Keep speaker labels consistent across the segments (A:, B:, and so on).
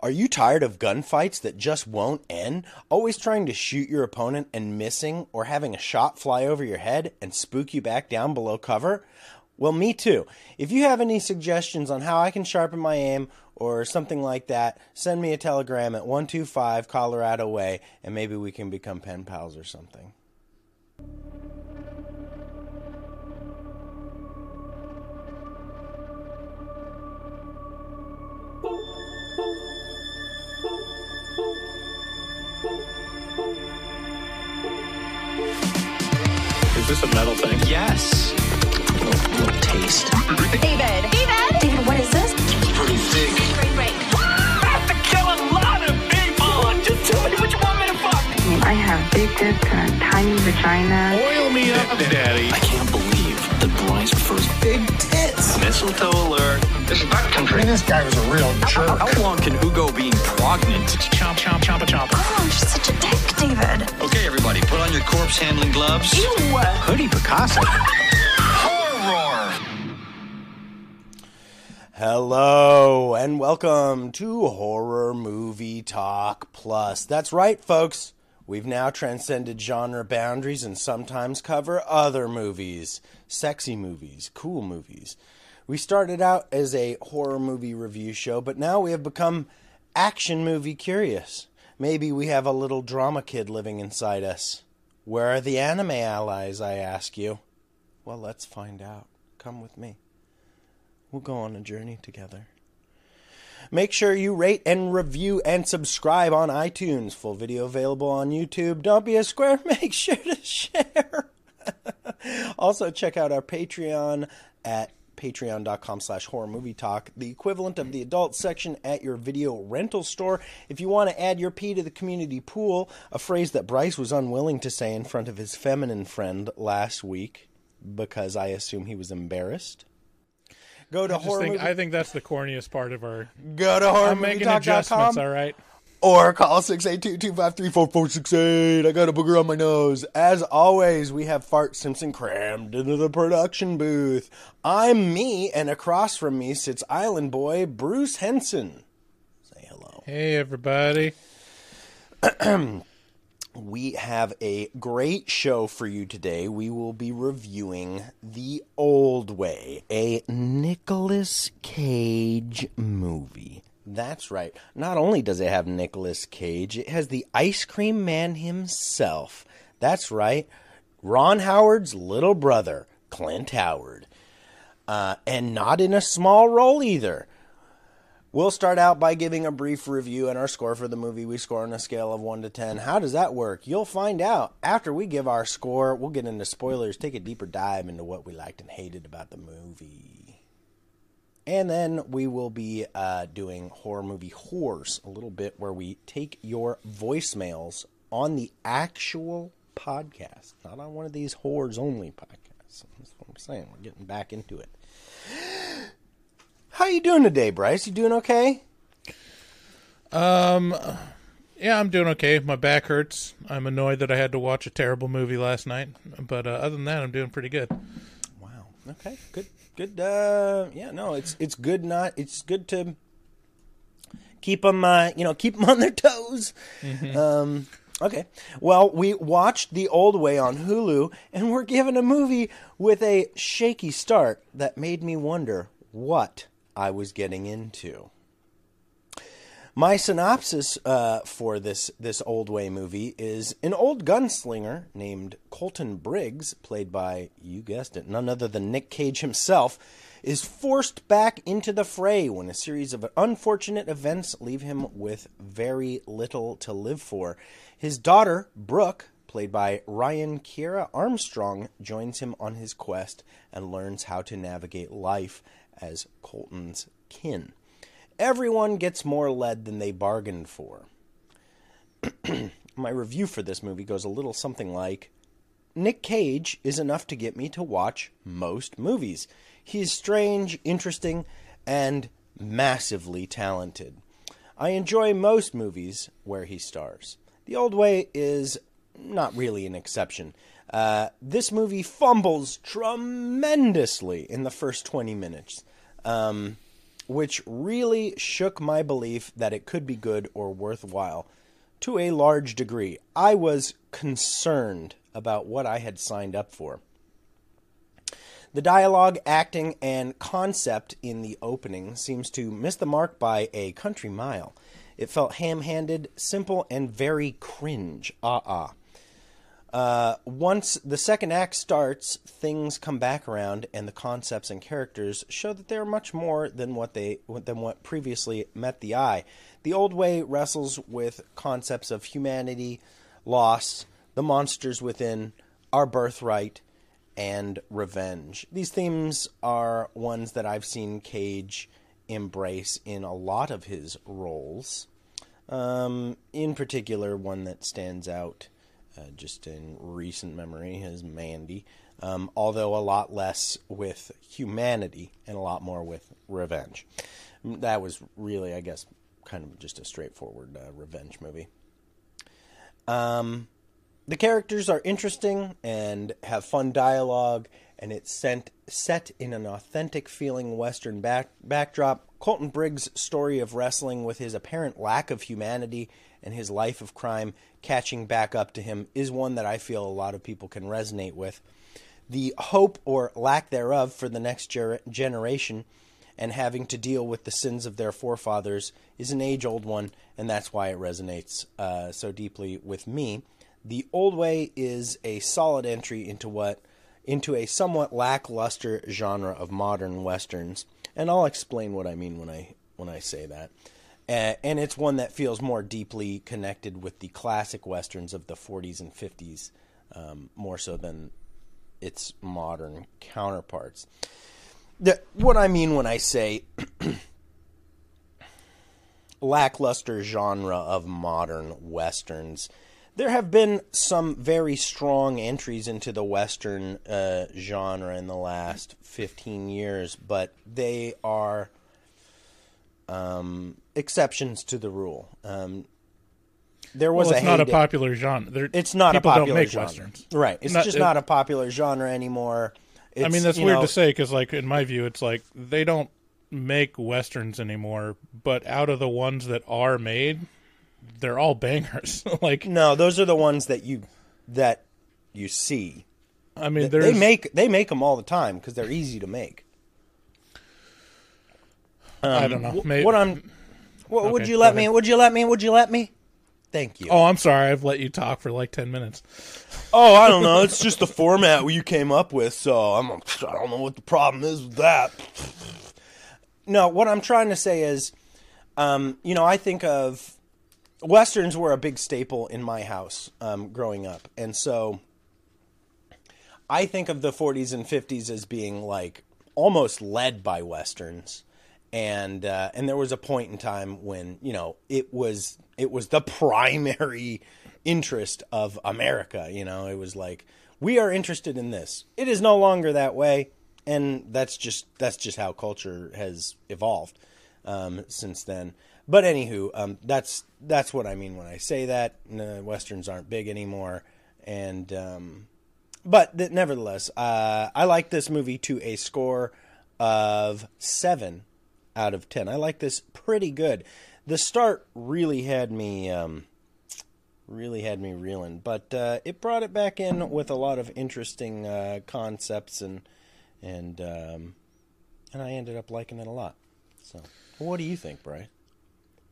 A: Are you tired of gunfights that just won't end? Always trying to shoot your opponent and missing, or having a shot fly over your head and spook you back down below cover? Well, me too. If you have any suggestions on how I can sharpen my aim or something like that, send me a telegram at 125 Colorado Way and maybe we can become pen pals or something.
B: Is this a metal thing?
C: Yes. Little, little taste.
D: David. David. David, what is this?
C: Pretty thick.
D: Great, great.
B: have to kill a lot of people. Just tell me what you want me to fuck.
E: I have big tits and a tiny vagina.
B: Oil me up, daddy.
C: I can't believe that Bryce prefers big tits.
B: Mistletoe alert.
F: This is backcountry.
G: This guy was a real jerk.
C: How long can Hugo be pregnant?
B: Chomp, chomp, chomp, a chomp.
D: Oh, you're such a dick, David.
C: Okay, everybody, put on your corpse handling gloves.
D: Ew.
C: Hoodie Picasso.
F: Horror.
A: Hello and welcome to Horror Movie Talk Plus. That's right, folks. We've now transcended genre boundaries and sometimes cover other movies, sexy movies, cool movies. We started out as a horror movie review show, but now we have become action movie curious. Maybe we have a little drama kid living inside us. Where are the anime allies, I ask you? Well, let's find out. Come with me. We'll go on a journey together. Make sure you rate and review and subscribe on iTunes. Full video available on YouTube. Don't be a square. Make sure to share. also, check out our Patreon at patreon.com slash horror movie talk the equivalent of the adult section at your video rental store if you want to add your pee to the community pool a phrase that bryce was unwilling to say in front of his feminine friend last week because i assume he was embarrassed go to
H: I
A: horror
H: think,
A: movie
H: I think that's the corniest part of our.
A: Go to horror
H: I'm making adjustments. All right.
A: Or call 682-253-4468. I got a booger on my nose. As always, we have Fart Simpson crammed into the production booth. I'm me, and across from me sits Island Boy Bruce Henson. Say hello.
H: Hey everybody.
A: We have a great show for you today. We will be reviewing The Old Way, a Nicolas Cage movie. That's right. Not only does it have Nicolas Cage, it has the ice cream man himself. That's right. Ron Howard's little brother, Clint Howard. Uh, and not in a small role either. We'll start out by giving a brief review and our score for the movie. We score on a scale of 1 to 10. How does that work? You'll find out. After we give our score, we'll get into spoilers, take a deeper dive into what we liked and hated about the movie. And then we will be uh, doing horror movie horrors a little bit where we take your voicemails on the actual podcast, not on one of these horrors only podcasts. That's what I'm saying. We're getting back into it. How you doing today, Bryce? You doing okay?
H: Um, yeah, I'm doing okay. My back hurts. I'm annoyed that I had to watch a terrible movie last night, but uh, other than that, I'm doing pretty good.
A: Wow. Okay. Good. Good. Uh, yeah. No. It's it's good. Not. It's good to keep them. Uh, you know, keep them on their toes. Um. Okay. Well, we watched The Old Way on Hulu, and we're given a movie with a shaky start that made me wonder what I was getting into. My synopsis uh, for this this old way movie is an old gunslinger named Colton Briggs, played by you guessed it, none other than Nic Cage himself, is forced back into the fray when a series of unfortunate events leave him with very little to live for. His daughter Brooke, played by Ryan Kiera Armstrong, joins him on his quest and learns how to navigate life as Colton's kin. Everyone gets more lead than they bargained for. My review for this movie goes a little something like Nic Cage is enough to get me to watch most movies. He's strange, interesting, and massively talented. I enjoy most movies where he stars. The Old Way is not really an exception. Uh, this movie fumbles tremendously in the first 20 minutes. Um, which really shook my belief that it could be good or worthwhile to a large degree. I was concerned about what I had signed up for. The dialogue, acting, and concept in the opening seems to miss the mark by a country mile. It felt ham handed, simple, and very cringe. Ah ah. Uh, once the second act starts, things come back around, and the concepts and characters show that they're much more than what they than what previously met the eye. The old way wrestles with concepts of humanity, loss, the monsters within, our birthright, and revenge. These themes are ones that I've seen Cage embrace in a lot of his roles. Um, in particular, one that stands out uh, just in recent memory is Mandy, um, although a lot less with humanity and a lot more with revenge. That was really, I guess, kind of just a straightforward uh, revenge movie. Um, the characters are interesting and have fun dialogue, and it's sent, set in an authentic feeling Western back, backdrop. Colton Briggs' story of wrestling with his apparent lack of humanity and his life of crime catching back up to him is one that I feel a lot of people can resonate with. The hope or lack thereof for the next ger- generation and having to deal with the sins of their forefathers is an age old one, and that's why it resonates uh, so deeply with me. The Old Way is a solid entry into what into a somewhat lackluster genre of modern westerns, and I'll explain what I mean when I when I say that. Uh, and it's one that feels more deeply connected with the classic westerns of the 40s and 50s, um, more so than its modern counterparts. The, what I mean when I say lackluster genre of modern westerns, there have been some very strong entries into the western uh, genre in the last 15 years, but they are um, exceptions to the rule. Um, there was
H: Well, it's
A: a
H: not a popular genre. There,
A: It's not
H: people
A: a popular
H: don't make
A: genre.
H: westerns.
A: right? It's
H: Not-
A: just
H: it-
A: not a popular genre anymore. It's,
H: I mean, that's weird
A: know,
H: to say because, like, in my view, it's like they don't make westerns anymore. But out of the ones that are made, they're all bangers. like,
A: No, those are the ones that you that you see.
H: I mean,
A: They
H: there's
A: make they make them all the time because they're easy to make.
H: I don't know. May-
A: What I'm, what, would you let me?
H: ahead.
A: Would you let me? Would you let me? Thank you.
H: Oh, I'm sorry. I've let you talk for like ten minutes.
A: Oh, I don't know. It's just the format you came up with, so I'm. I don't know what the problem is with that. No, what I'm trying to say is, um, you know, I think of westerns were a big staple in my house um, growing up, and so I think of the 40s and 50s as being like almost led by westerns, and uh, and there was a point in time when you know it was it was the primary interest of America. You know, it was like we are interested in this. It is no longer that way, and that's just that's just how culture has evolved um, since then. But anywho, um, that's that's what I mean when I say that westerns aren't big anymore, and um, but th- nevertheless, uh, I like this movie to a score of seven out of ten. I like this pretty good. The start really had me, um, really had me reeling, but uh, it brought it back in with a lot of interesting uh, concepts and and um, and I ended up liking it a lot. So, what do you think, Bry?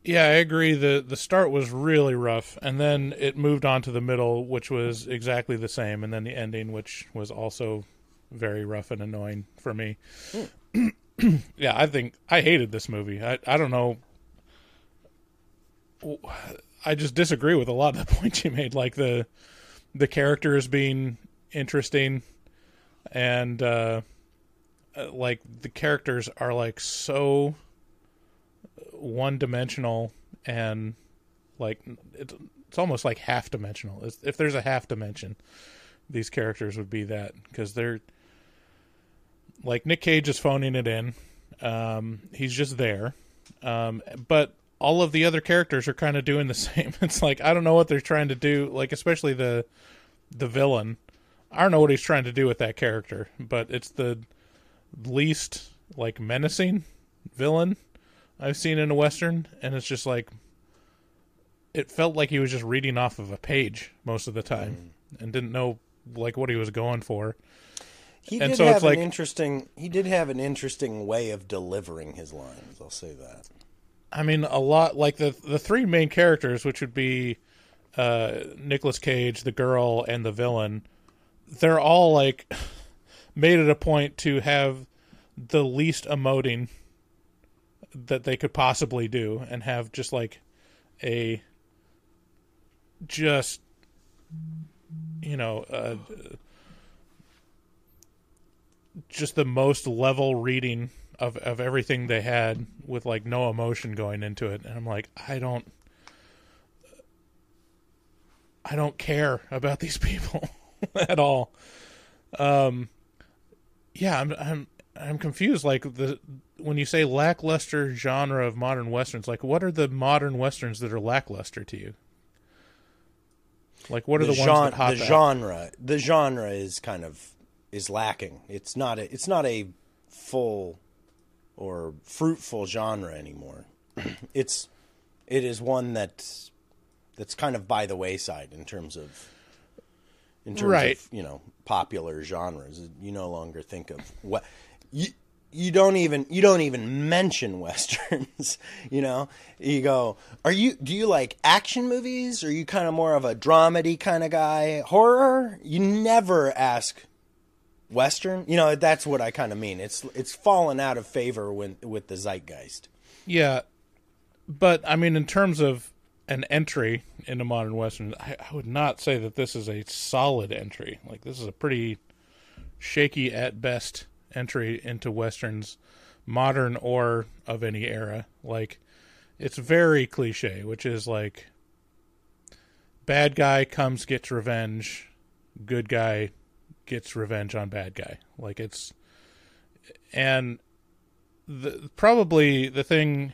H: Yeah, I agree. the The start was really rough, and then it moved on to the middle, which was exactly the same, and then the ending, which was also very rough and annoying for me. yeah, I think I hated this movie. I I don't know. I just disagree with a lot of the points you made, like the the characters being interesting, and uh, uh, like the characters are like so one dimensional and like it's it's almost like half dimensional. If if there's a half dimension, these characters would be that because they're like Nic Cage is phoning it in. Um, he's just there, um, but all of the other characters are kind of doing the same. It's like I don't know what they're trying to do. Like especially the the villain. I don't know what he's trying to do with that character, but it's the least like menacing villain I've seen in a western, and it's just like it felt like he was just reading off of a page most of the time, and didn't know like what he was going for.
A: He
H: And
A: did
H: so it's
A: have
H: like-
A: an interesting. He did have an interesting way of delivering his lines. I'll say that.
H: I mean, a lot like the the three main characters, which would be uh, Nicolas Cage, the girl, and the villain. They're all like made it a point to have the least emoting that they could possibly do, and have just like a just you know uh, just the most level reading of of everything they had with like no emotion going into it. And i'm like i don't i don't care about these people at all. Um yeah i'm i'm i'm confused. Like the when you say lackluster genre of modern westerns like what are the modern westerns that are lackluster to you? Like what are the, ones
A: gen-
H: that hop
A: the
H: out?
A: genre the genre is kind of is lacking. It's not a it's not a full or fruitful genre anymore. it's it is one that that's kind of by the wayside in terms of in terms
H: Right.
A: of you know popular genres. You no longer think of what you you don't even you don't even mention westerns you know you go are you do you like action movies are you kind of more of a dramedy kind of guy horror you never ask western you know that's what i kind of mean it's it's fallen out of favor when with the zeitgeist
H: Yeah, but I mean, in terms of an entry into modern western, I, I would not say that this is a solid entry. Like this is a pretty shaky at best entry into westerns, modern or of any era. Like it's very cliche, which is like bad guy comes gets revenge, good guy gets revenge on bad guy. Like it's and the probably the thing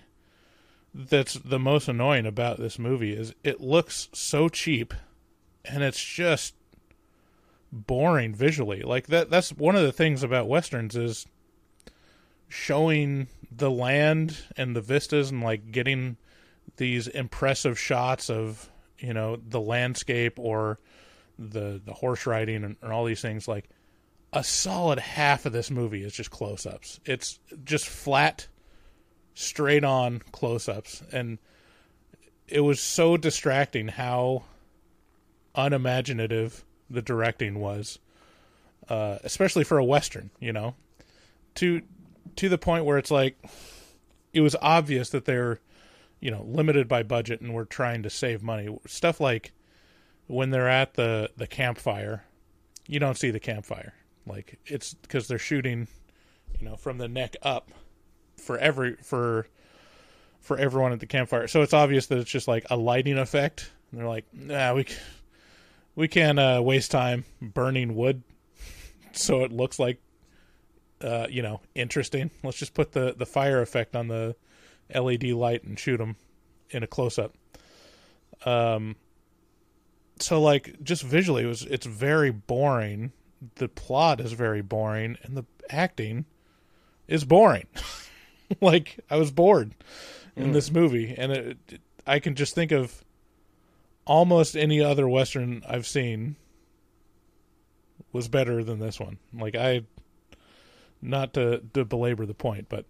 H: that's the most annoying about this movie is it looks so cheap and it's just boring visually like that that's one of the things about westerns is showing the land and the vistas and like getting these impressive shots of you know the landscape or the the horse riding and, and all these things like a solid half of this movie is just close-ups. It's just flat straight on close-ups. And it was so distracting how unimaginative the directing was uh, especially for a western you know? To to the point where it's like it was obvious that they're you know limited by budget and we're trying to save money. Stuff like when they're at the the campfire you don't see the campfire. Like it's because they're shooting you know from the neck up for every for for everyone at the campfire. So it's obvious that it's just like a lighting effect. And they're like nah we we can't uh, waste time burning wood so it looks like uh, you know interesting. Let's just put the the fire effect on the led light and shoot them in a close up um so like just visually it was it's very boring. The plot is very boring and the acting is boring. Like i was bored in this movie and it, it- i can just think of almost any other western i've seen was better than this one. Like i not to, to belabor the point but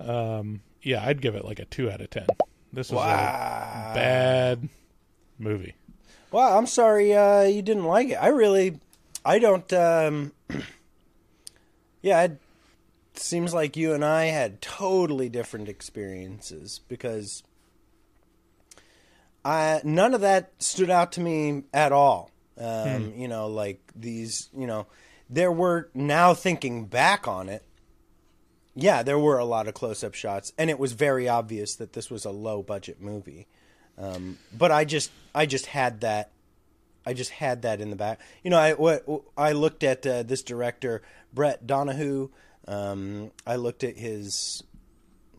H: um yeah i'd give it like a 2 out of 10 this was a bad movie
A: Well, I'm sorry uh, you didn't like it. I really, I don't. Um, yeah, it seems like you and I had totally different experiences because I none of that stood out to me at all. Um, You know, like these. You know, there were now thinking back on it. Yeah, there were a lot of close-up shots, and it was very obvious that this was a low-budget movie. Um, but I just, I just had that I just had that in the back. You know, I what I looked at uh, this director Brett Donowho. Um, I looked at his,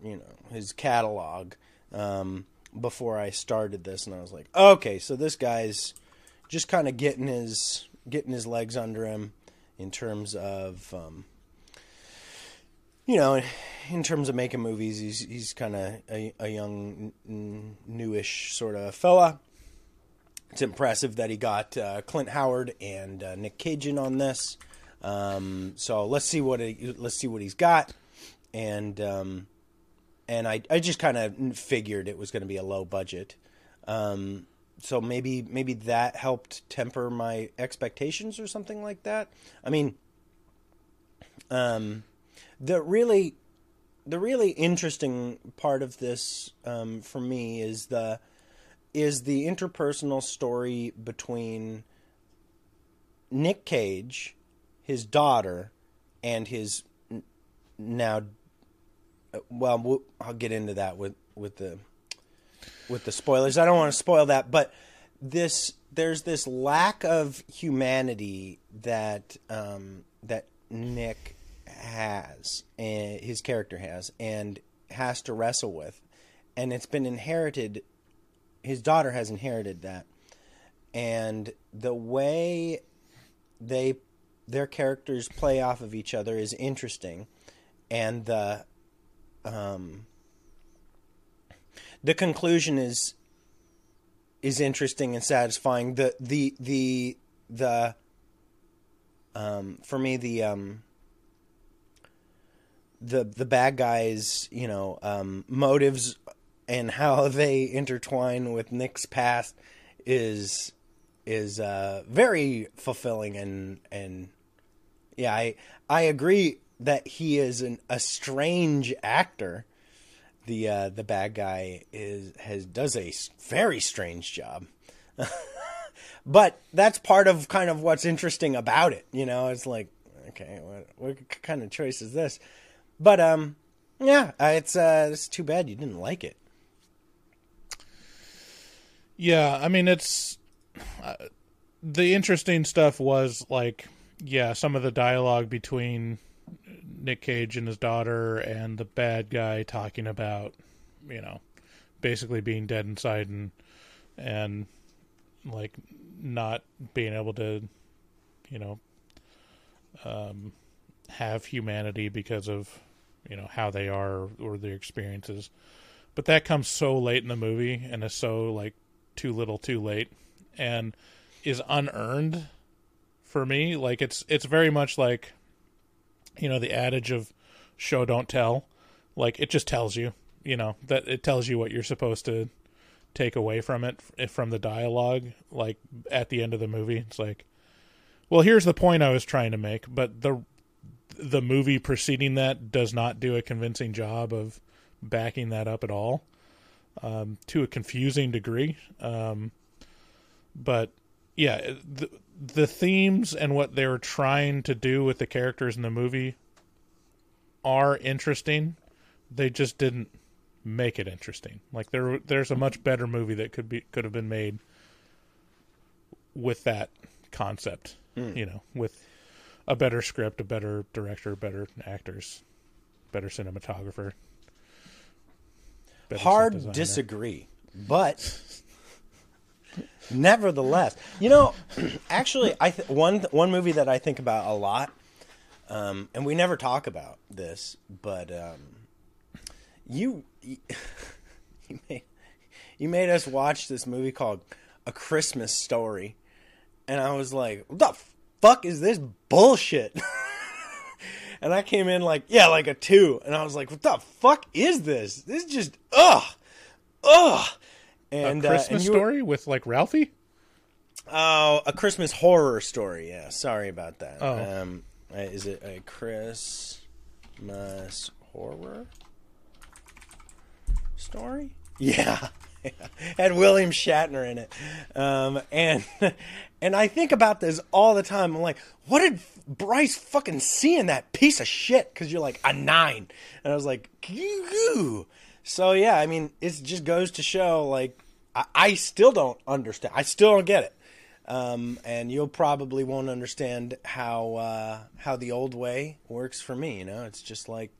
A: you know, his catalog um, before I started this, and I was like, okay, so this guy's just kind of getting his getting his legs under him in terms of um, you know, in terms of making movies, he's he's kind of a, a young, n- newish sort of fella. It's impressive that he got uh, Clint Howard and uh, Nic Cage in on this. Um, so let's see what he, let's see what he's got, and um, and I I just kind of figured it was going to be a low budget. Um, so maybe maybe that helped temper my expectations or something like that. I mean, um, the really the really interesting part of this um, for me is the is the interpersonal story between Nic Cage, his daughter, and his now. uh, Well, we'll- I'll get into that with with the with the spoilers. I don't want to spoil that, but this there's this lack of humanity that um, that Nick has and his character has and has to wrestle with, and it's been inherited. His daughter has inherited that, and the way they their characters play off of each other is interesting, and the um, the conclusion is is interesting and satisfying. The the the the um for me the um the the bad guys, you know, um motives and how they intertwine with Nick's past is is uh very fulfilling and and yeah, I I agree that he is an, a strange actor the uh, the bad guy is has does a very strange job. but that's part of kind of what's interesting about it, you know. It's like, okay, what what kind of choice is this? But um, yeah, it's uh, it's too bad you didn't like it.
H: Yeah, I mean it's uh, the interesting stuff was like yeah, some of the dialogue between Nic Cage and his daughter and the bad guy talking about, you know, basically being dead inside and and like not being able to, you know, um, have humanity because of you know how they are or their experiences. But that comes so late in the movie and is so like too little, too late, and is unearned for me. Like it's it's very much like you know the adage of show don't tell. Like it just tells you you know that it tells you what you're supposed to take away from it from the dialogue like at the end of the movie. It's like well here's the point i was trying to make but the the movie preceding that does not do a convincing job of backing that up at all um, to a confusing degree um, but yeah the, the themes and what they were trying to do with the characters in the movie are interesting. They just didn't make it interesting. Like there, there's a much better movie that could be could have been made with that concept. You know, with a better script, a better director, better actors, better cinematographer. Better
A: Hard disagree, but nevertheless, you know, actually, I th- one one movie that I think about a lot, um, and we never talk about this, but um, you you made you made us watch this movie called A Christmas Story, and I was like, "What the fuck is this bullshit?" and I came in like, "Yeah, like a two. and I was like, "What the fuck is this? This is just ugh, ugh." And
H: a
A: uh,
H: Christmas
A: and you were-
H: story with like Ralphie.
A: Oh, a Christmas horror story. Yeah, sorry about that.
H: Oh.
A: Um, uh, is it a Christmas horror story? Yeah. Had William Shatner in it, um, and and I think about this all the time. I'm like, what did Bryce fucking see in that piece of shit? Because you're like a nine, and I was like, "Goo." so yeah. I mean, it just goes to show, like, I, I still don't understand. I still don't get it um, and you'll probably won't understand how uh, how the old way works for me. You know, it's just like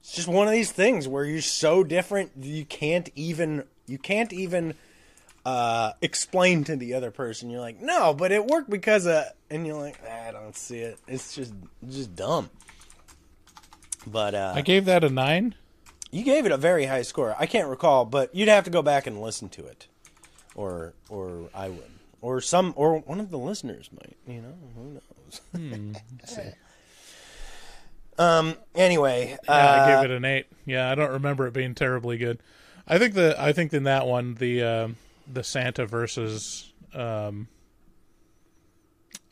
A: it's just one of these things where you're so different you can't even you can't even uh, explain to the other person. You're like, no, but it worked because of, and you're like, "Ah, I don't see it. It's just just dumb. But uh,
H: I gave that a nine.
A: you gave it a very high score. I can't recall, but you'd have to go back and listen to it, or or I would, or some, or one of the listeners might. You know, who knows? um. Anyway,
H: Yeah,
A: uh,
H: I gave it an eight. Yeah, I don't remember it being terribly good. I think the I think in that one the um the Santa versus um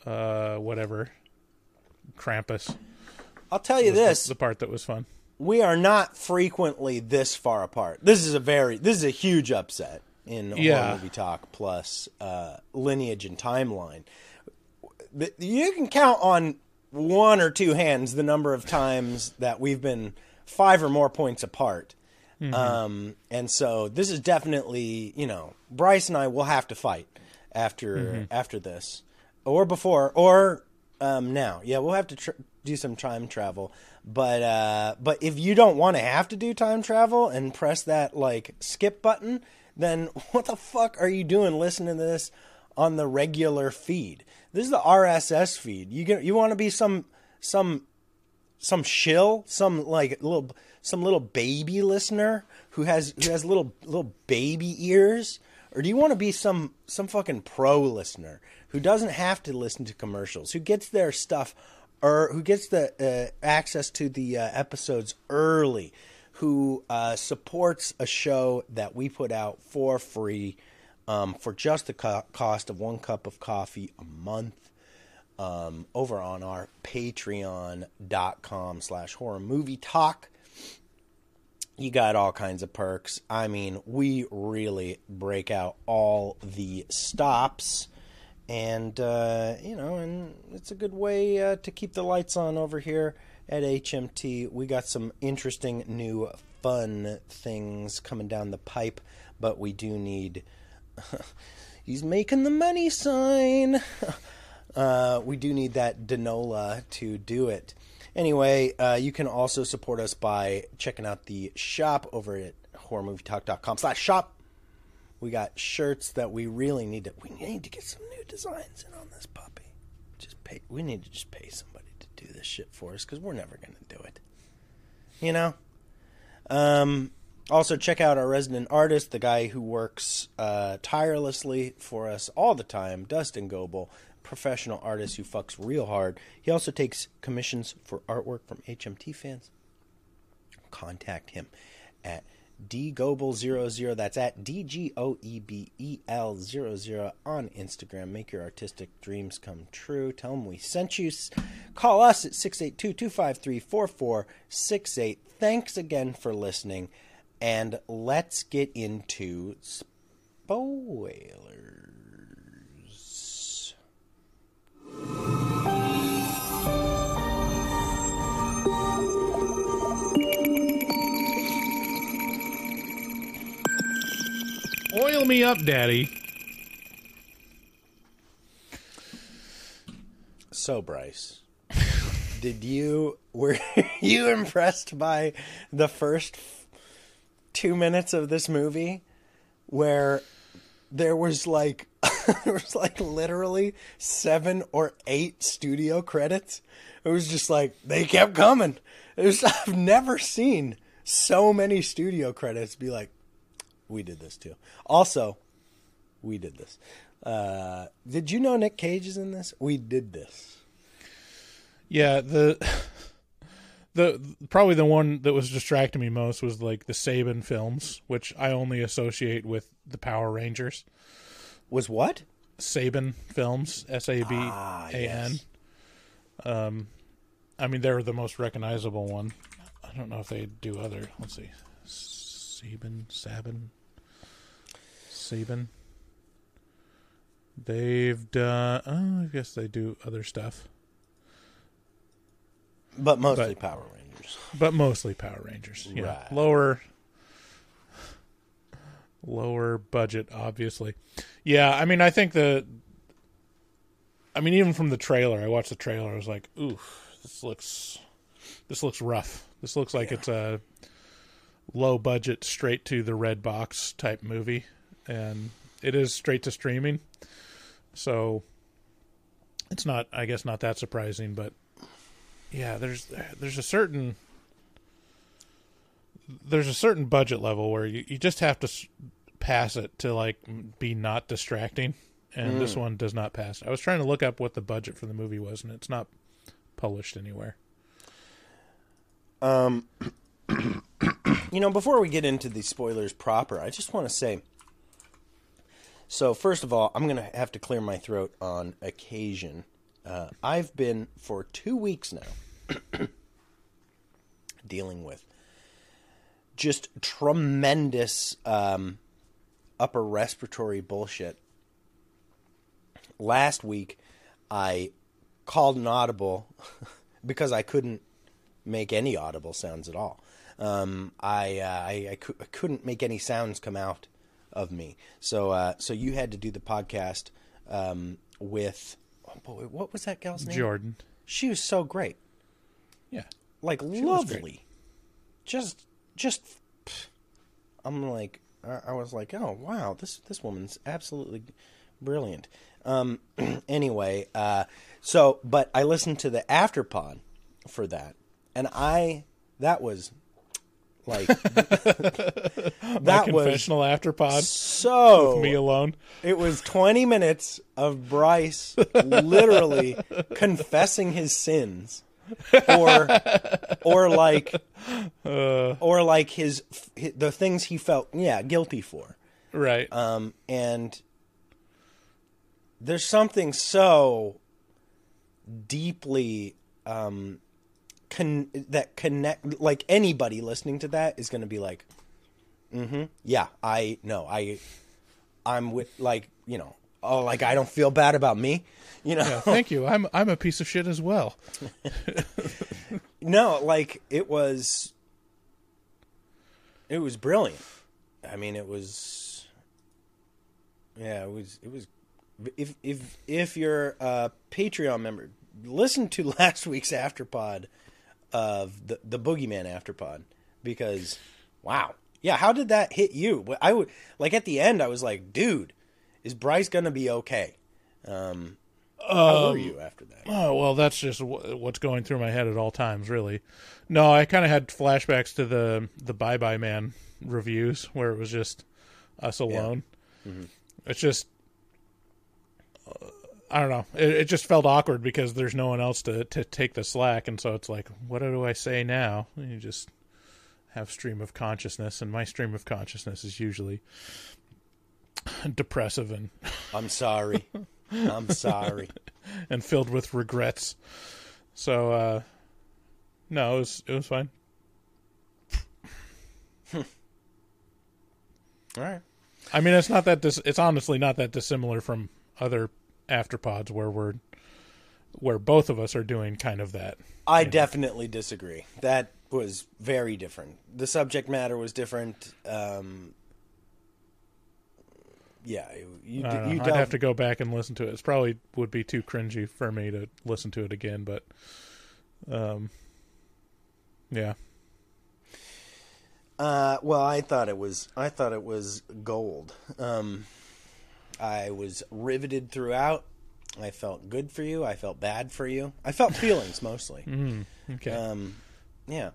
H: uh whatever Krampus
A: I'll tell you
H: was the-
A: this:
H: the part that was fun.
A: we are not frequently this far apart. This is a very this is a huge upset in
H: Yeah.
A: horror movie talk plus uh, lineage and timeline. You can count on one or two hands the number of times that we've been five or more points apart. Um, and so this is definitely, you know, Bryce and I will have to fight after after this, or before, or um, now. Yeah, we'll have to tr- do some time travel. But uh, but if you don't want to have to do time travel and press that like skip button, then what the fuck are you doing listening to this on the regular feed? This is the RSS feed. You get you want to be some some some shill, some like little some little baby listener who has who has little little baby ears, or do you want to be some some fucking pro listener who doesn't have to listen to commercials, who gets their stuff or who gets the uh, access to the uh, episodes early, who uh, supports a show that we put out for free um, for just the co- cost of one cup of coffee a month um, over on our patreon.com slash horror movie talk you got all kinds of perks. I mean we really break out all the stops and uh, you know and it's a good way uh, to keep the lights on over here at hmt we got some interesting new fun things coming down the pipe but we do need he's making the money sign. Uh, we do need that Denola to do it. Anyway, uh, you can also support us by checking out the shop over at horrormovietalk.com slash shop. We got shirts that we really need to. We need to get some new designs in on this puppy. Just pay. We need to just pay somebody to do this shit for us because we're never going to do it. You know. Um. Also, check out our resident artist, the guy who works uh, tirelessly for us all the time, Dustin Goebel, professional artist who fucks real hard. He also takes commissions for artwork from HMT fans. Contact him at dgoebel00. That's at D G O E B E L 00 on Instagram. Make your artistic dreams come true. Tell him we sent you. Call us at 682 253 4468. Thanks again for listening. And let's get into spoilers.
H: Oil me up, Daddy.
A: So, Bryce, did you were you impressed by the first two minutes of this movie, where there was like there was like literally seven or eight studio credits? It was just like they kept coming. It was, I've never seen so many studio credits be like, "We did this too." Also, we did this. Uh, did you know Nic Cage is in this? We did this.
H: Yeah, the the probably the one that was distracting me most was like the Saban films, which I only associate with the Power Rangers.
A: Was what?
H: Saban films, S A B A N. Um, I mean they're the most recognizable one. I don't know if they do other. Let's see, Saban, Sabin, Saban. They've done. Oh, I guess they do other stuff,
A: But mostly
H: But-
A: Power Rangers.
H: but mostly Power Rangers. Yeah,
A: Right.
H: lower, lower budget, obviously. Yeah, I mean, I think the. I mean, even from the trailer, I watched the trailer. I was like, "Ooh, this looks, this looks rough. This looks like it's a low budget, straight to the red box type movie, and it is straight to streaming. So it's not, I guess, not that surprising. But yeah, there's there's a certain there's a certain budget level where you, you just have to pass it to like be not distracting, and this one does not pass. I was trying to look up what the budget for the movie was, and it's not published anywhere.
A: Um You know, before we get into the spoilers proper, I just want to say. So, first of all, I'm going to have to clear my throat on occasion. Uh, I've been for two weeks now dealing with just tremendous um, upper respiratory bullshit. Last week, I called an audible because I couldn't make any audible sounds at all. Um, I, uh, I, I, cou- I couldn't make any sounds come out of me. So uh, so you had to do the podcast um, with oh boy, what was that gal's name?
H: Jordan,
A: She was so great,
H: yeah,
A: like
H: was
A: lovely. Just just. I'm like I was like oh wow this this woman's absolutely brilliant. Um, anyway, uh, so but I listened to the afterpod for that, and I that was like that was
H: confessional afterpod.
A: so
H: Me alone.
A: it was 20 minutes of Bryce literally confessing his sins or or like or like his, hi the things he felt yeah guilty for
H: Right.
A: um and there's something so deeply um con- that connect like anybody listening to that is going to be like mhm yeah i know i i'm with like you know oh like i don't feel bad about me you know
H: Thank you. I'm I'm a piece of shit as well.
A: no like it was it was brilliant i mean it was yeah it was it was if if if you're a patreon member listen to last week's afterpod of the the boogeyman afterpod because wow yeah how did that hit you i would like at the end i was like dude is bryce gonna be okay um how were you after that
H: Oh well, that's just wh- what's going through my head at all times, really. No, I kind of had flashbacks to the the Bye Bye Man reviews where it was just us alone. It's just uh, I don't know. It, it just felt awkward because there's no one else to to take the slack, and so it's like, what do I say now? You just have stream of consciousness, and my stream of consciousness is usually depressive and
A: i'm sorry i'm sorry
H: and filled with regrets. So uh no, it was it was fine.
A: all right
H: I mean, it's not that dis- it's honestly not that dissimilar from other afterpods where we're where both of us are doing kind of that.
A: I definitely disagree. That was very different. The subject matter was different. Um, yeah, you,
H: know.
A: you
H: I'd have to go back and listen to it. It's probably would be too cringy for me to listen to it again, but um yeah.
A: Uh, well, I thought it was. I thought it was gold. Um, I was riveted throughout. I felt good for you. I felt bad for you. I felt feelings mostly.
H: Okay.
A: Um, yeah.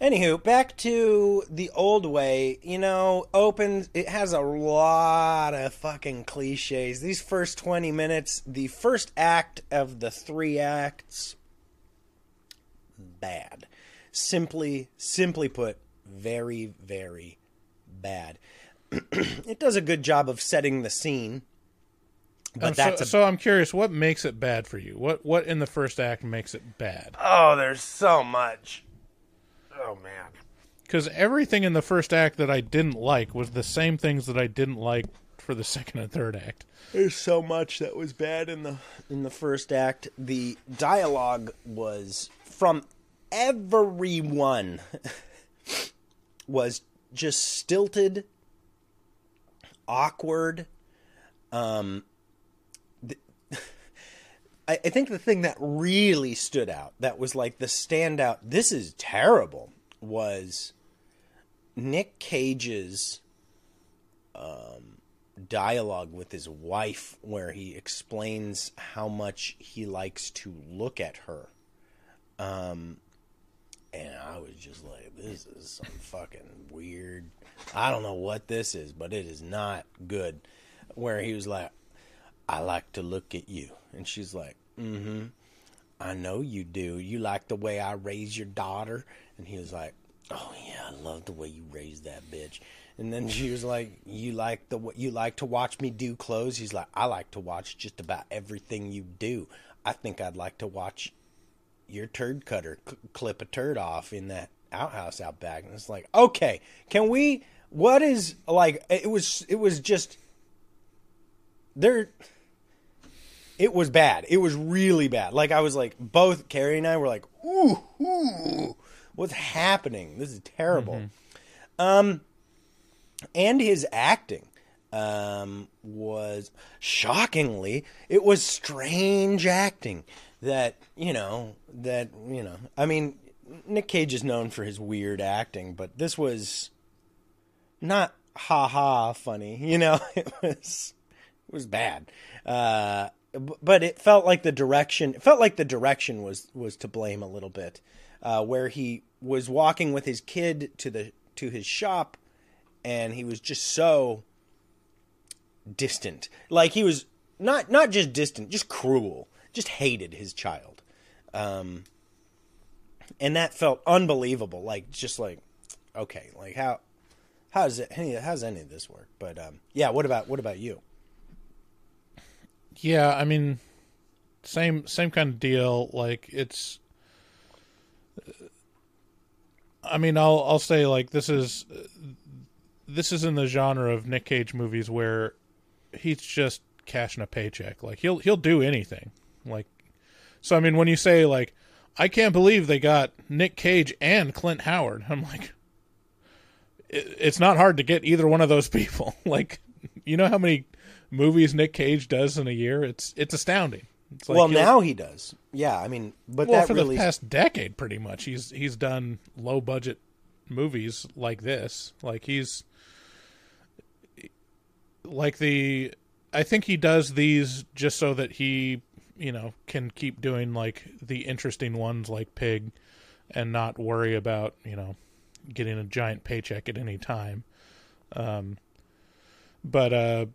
A: Anywho, back to the old way. You know, opens. It has a lot of fucking cliches. These first twenty minutes, the first act of the three acts, bad. Simply, simply put, very, very bad. it does a good job of setting the scene, but
H: Um, so,
A: that's a
H: so I'm curious, what makes it bad for you? What what in the first act makes it bad?
A: oh, there's so much. Oh man.
H: Because everything in the first act that I didn't like was the same things that I didn't like for the second and third act.
A: There's so much that was bad in the in the first act. The dialogue was from everyone was just stilted, awkward. Um, the, I, I think the thing that really stood out, that was like the standout. This is terrible. Was Nic Cage's dialogue with his wife where he explains how much he likes to look at her. Um, and I was just like, this is some fucking weird. I don't know what this is, but it is not good. Where he was like, I like to look at you. And she's like, mm hmm. I know you do. You like the way I raise your daughter? And he was like, Oh yeah, I love the way you raise that bitch. And then she was like, "You like the you like to watch me do clothes?" He's like, "I like to watch just about everything you do. I think I'd like to watch your turd cutter c- clip a turd off in that outhouse out back." And it's like, "Okay, can we? What is like? It was it was just there." It was bad. It was really bad. Like I was like, both Carrie and I were like, "Ooh, ooh, what's happening? This is terrible." Um, and his acting um, was shockingly it was strange acting that you know that you know i mean nic cage is known for his weird acting but this was not ha ha funny you know it was it was bad uh but it felt like the direction it felt like the direction was was to blame a little bit uh where he was walking with his kid to the to his shop and he was just so distant. Like he was not not just distant, just cruel. Just hated his child. Um and that felt unbelievable. Like just like okay, like how how does it how's any of this work? But um yeah, what about what about you?
H: Yeah, I mean, same same kind of deal. Like it's. I mean, I'll I'll say like this is this is in the genre of Nic Cage movies where he's just cashing a paycheck. Like he'll he'll do anything. Like so I mean when you say like I can't believe they got Nic Cage and Clint Howard. I'm like it, it's not hard to get either one of those people. like you know how many movies Nic Cage does in a year? It's it's astounding. It's like
A: well, now he does. Yeah, I mean, but
H: well for
A: really
H: the past decade pretty much he's he's done low budget movies like this like he's like the i think he does these just so that he you know can keep doing like the interesting ones like pig and not worry about you know getting a giant paycheck at any time um but uh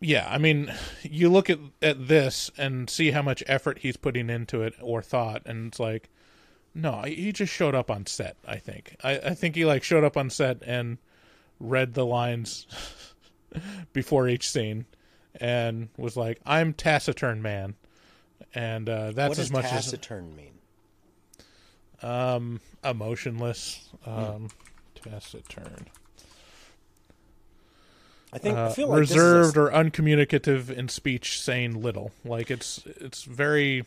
H: yeah, I mean, you look at at this and see how much effort he's putting into it or thought, and it's like, no, he just showed up on set. I think. I, I think he like showed up on set and read the lines before each scene, and was like, "I'm taciturn, man," and uh, that's as much
A: taciturn mean?
H: as um emotionless.
A: Hmm.
H: Um, Taciturn.
A: I think I
H: uh,
A: feel like is a-
H: reserved or uncommunicative in speech, saying little. Like it's it's very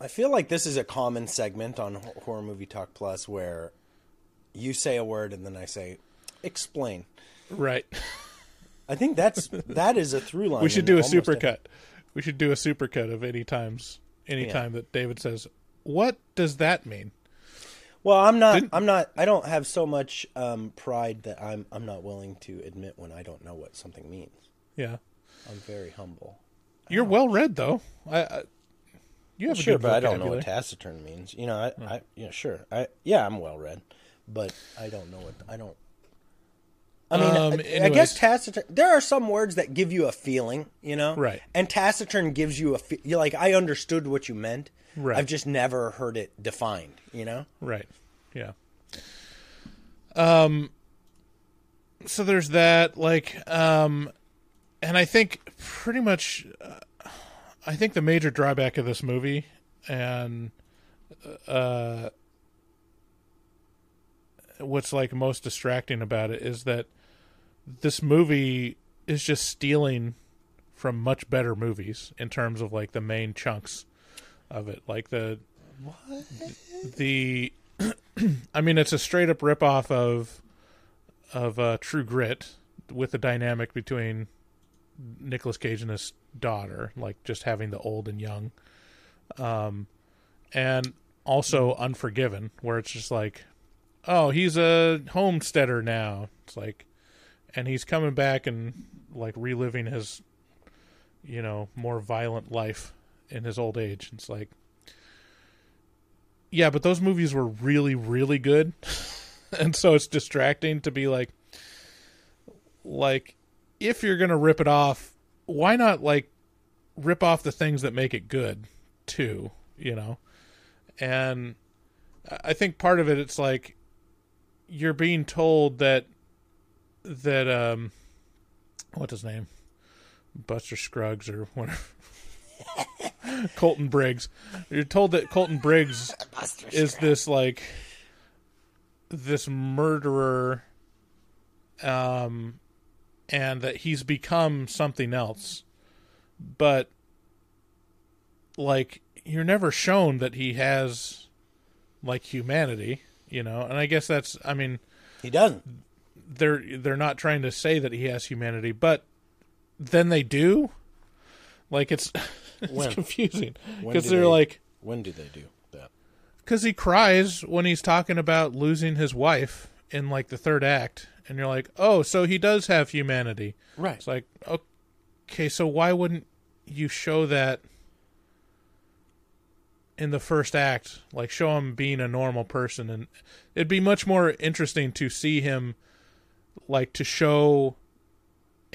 A: I feel like this is a common segment on Horror Movie Talk Plus where you say a word and then I say explain.
H: right.
A: I think that's that is a through line.
H: we should do a supercut. We should do a supercut of any times any
A: Yeah.
H: time that David says, "What does that mean?"
A: Well, I'm not.
H: Didn't-
A: I'm not. I don't have so much um, pride that I'm. I'm not willing to admit when I don't know what something means.
H: Yeah,
A: I'm very humble.
H: you're well read though. I, I you have
A: Sure,
H: a good
A: but I don't know what taciturn means. You know, I, I yeah, sure. I yeah, I'm well read, but I don't know what I don't. I mean,
H: Um,
A: I, I guess taciturn. There are some words that give you a feeling, you know,
H: Right.
A: And taciturn gives you a fe- like I understood what you meant.
H: Right.
A: I've just never heard it defined. You know.
H: Right. Yeah. Um so there's that like um and I think pretty much uh, I think the major drawback of this movie and uh what's like most distracting about it is that this movie is just stealing from much better movies in terms of like the main chunks of it. Like the the I mean, it's a straight up ripoff of of uh, True Grit with the dynamic between Nicolas Cage and his daughter, like just having the old and young, um, and also Unforgiven, where it's just like, oh, he's a homesteader now. It's like, and he's coming back and like reliving his, you know, more violent life in his old age. It's like, yeah, but those movies were really, really good, and so it's distracting to be like, like, if you're gonna rip it off, why not like rip off the things that make it good too? You know, and I think part of it, it's like you're being told that that um, what's his name, Buster Scruggs or whatever. Colton Briggs. You're told that Colton Briggs is this like this murderer um and that he's become something else. But like you're never shown that he has like humanity, you know. And I guess that's I mean
A: He doesn't.
H: they're they're not trying to say that he has humanity, but then they do. Like it's it's
A: When?
H: confusing because they're
A: they-
H: like
A: When do they do that?
H: because he cries when he's talking about losing his wife in like the third act, and you're like, oh, so he does have humanity.
A: Right.
H: It's like okay, so why wouldn't you show that in the first act? Like show him being a normal person, and it'd be much more interesting to see him like to show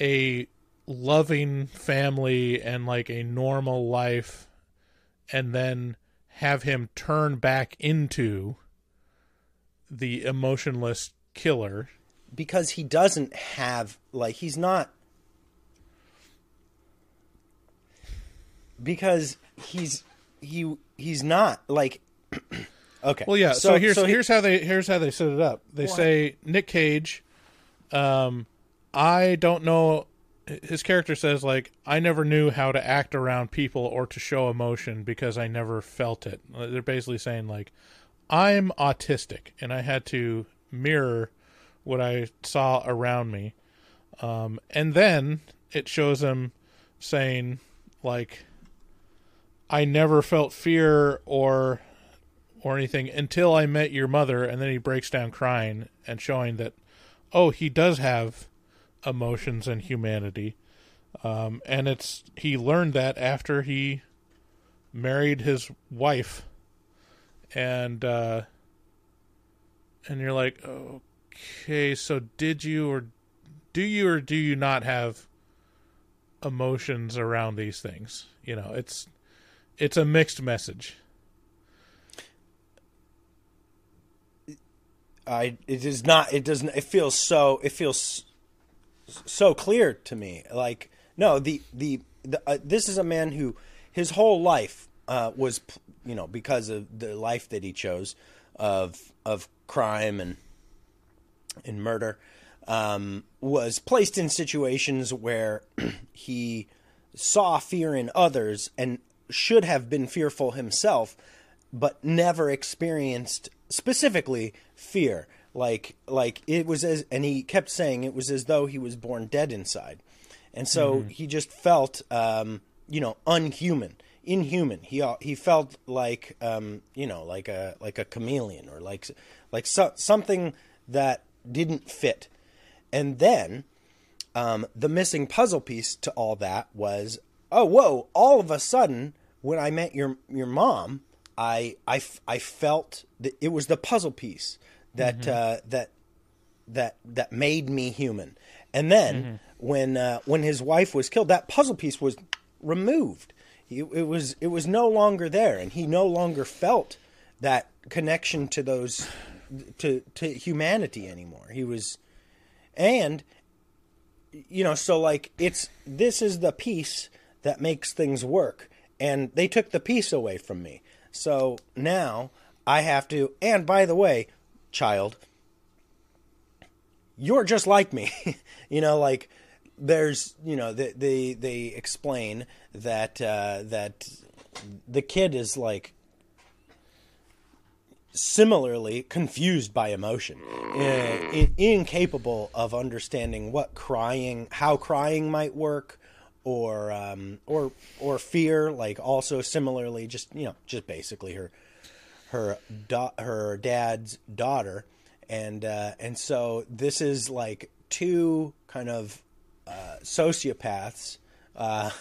H: a loving family and like a normal life and then have him turn back into the emotionless killer.
A: Because he doesn't have like he's not because he's he he's not like okay.
H: Well yeah so, here's
A: he-
H: here's how they here's how they set it up. They say nic cage um i don't know his character says like i never knew how to act around people or to show emotion because i never felt it. They're basically saying like i'm autistic and i had to mirror what i saw around me. Um and then it shows him saying like i never felt fear or or anything until I met your mother, and then he breaks down crying and showing that, oh, he does have emotions and humanity, um, and it's he learned that after he married his wife, and uh, and you're like, okay, so did you or do you or do you not have emotions around these things? You know, it's it's a mixed message.
A: I it is not it doesn't it feels so it feels so clear to me. Like no the the, the uh, this is a man who his whole life uh, was you know because of the life that he chose of of crime and and murder um, was placed in situations where he saw fear in others and should have been fearful himself but never experienced specifically fear like like it was as and he kept saying it was as though he was born dead inside. And so he just felt um you know unhuman inhuman. He uh, he felt like um you know like a like a chameleon or like like so, something that didn't fit. And then um, the missing puzzle piece to all that was, oh, whoa! All of a sudden, when I met your your mom, I, I, I felt that it was the puzzle piece that uh, that that that made me human. And then when uh, when his wife was killed, that puzzle piece was removed. It, it was it was no longer there, and he no longer felt that connection to those to to humanity anymore. He was, and you know, so like it's this is the piece that makes things work, and they took the piece away from me. So now I have to. And by the way, child, you're just like me. you know, like there's you know they they, they explain that uh, that the kid is like similarly confused by emotion, uh, in, incapable of understanding what crying, how crying might work, or um, or or fear. Like also similarly, just you know, just basically her her da- her dad's daughter, and uh, and so this is like two kind of uh, sociopaths. Uh,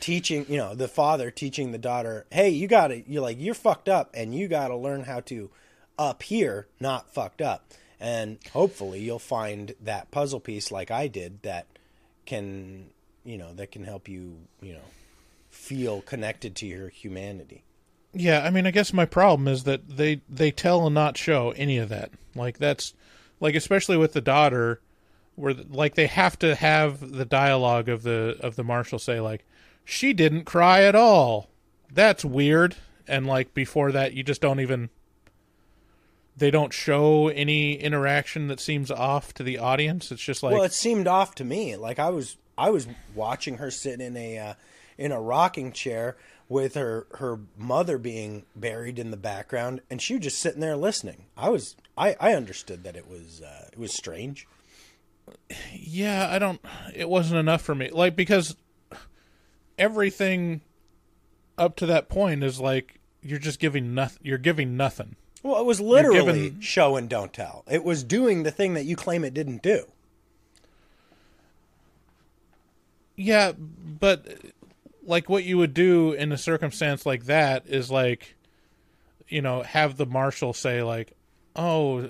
A: teaching, you know, the father teaching the daughter, "Hey, you got to you're like you're fucked up and you got to learn how to up here, not fucked up." And hopefully you'll find that puzzle piece like I did that can, you know, that can help you, you know, feel connected to your humanity.
H: Yeah, I mean, I guess my problem is that they they tell and not show any of that. Like that's like especially with the daughter, where like they have to have the dialogue of the of the marshal say like, she didn't cry at all. That's weird. And like before that, you just don't even. They don't show any interaction that seems off to the audience. It's just like
A: well, it seemed off to me. Like I was I was watching her sitting in a uh, in a rocking chair with her her mother being buried in the background, and she was just sitting there listening. I was I I understood that it was uh, it was strange.
H: yeah, I don't. It wasn't enough for me. Like because everything up to that point is like you're just giving nothing. You're giving nothing.
A: Well, it was literally
H: given-
A: show and don't tell. It was doing the thing that you claim it didn't do.
H: Yeah, but like what you would do in a circumstance like that is like, you know, have the marshal say like, "Oh,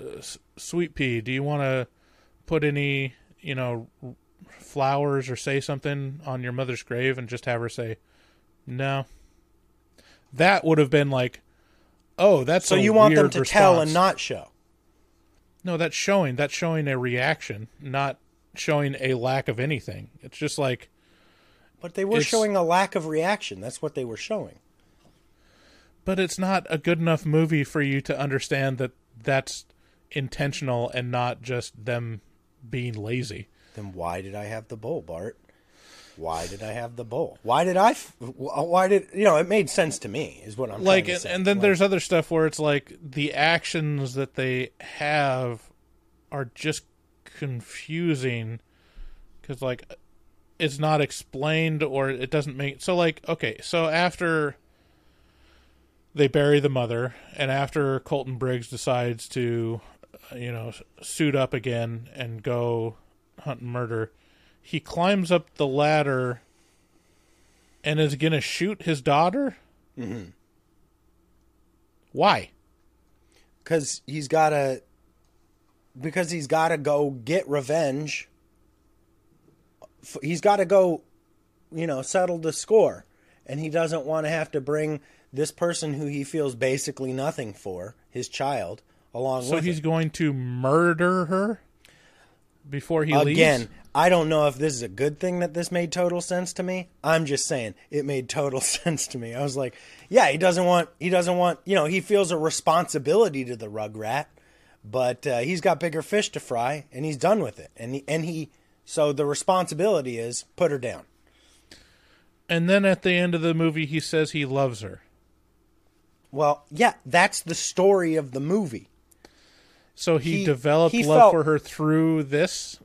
H: Sweet Pea, do you want to put any, you know, flowers or say something on your mother's grave?" And just have her say, "No." That would have been like, "Oh, that's
A: So you want them to tell and not show.
H: No, that's showing. That's showing a reaction, not showing a lack of anything. It's just like,
A: But they were showing a lack of reaction. That's what they were showing.
H: but it's not a good enough movie for you to understand that that's intentional and not just them being lazy.
A: Then why did I have the bowl, Bart? Why did I have the bowl? Why did I? Why did you know? It made sense to me. Is what I'm saying? like,
H: and, and then
A: Like,
H: there's other stuff where it's like the actions that they have are just confusing because like it's not explained or it doesn't make so like okay so after they bury the mother and after colton briggs decides to you know suit up again and go hunt and murder he climbs up the ladder and is gonna shoot his daughter? Mm-hmm. Why?
A: Because he's got to because he's got to go get revenge he's got to go you know settle the score. And he doesn't want to have to bring this person who he feels basically nothing for his child along
H: so
A: with So
H: he's
A: him.
H: going to murder her before he
A: again
H: leaves?
A: Again, i don't know if this is a good thing that this made total sense to me. I'm just saying it made total sense to me. I was like yeah he doesn't want he doesn't want you know he feels a responsibility to the rugrat but uh, he's got bigger fish to fry and he's done with it. And he, and he so the responsibility is put her down.
H: And then at the end of the movie he says he loves her.
A: Well yeah that's the story of the movie.
H: So he,
A: He-
H: developed
A: he
H: love
A: felt-
H: for her through this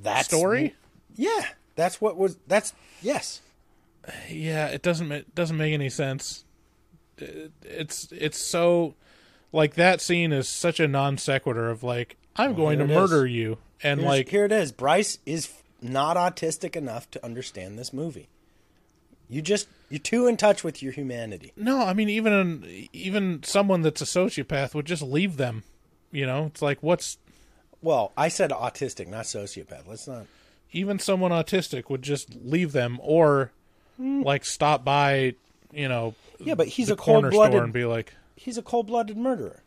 A: that's
H: story?
A: Yeah that's what was that's yes.
H: Yeah it doesn't it doesn't make any sense. It's it's so like that scene is such a non sequitur of like i'm oh, going to
A: it is.
H: murder you and
A: Here's-
H: like
A: here it is. Bryce is not autistic enough to understand this movie. You just you're too in touch with your humanity.
H: no i mean even an, even someone that's a sociopath would just leave them you know it's like what's
A: Well, I said autistic, not sociopath. Let's not.
H: even someone autistic would just leave them or hmm. like stop by you know
A: Yeah, but he's a
H: corner store
A: cold-blooded-
H: and be like
A: He's a cold-blooded murderer.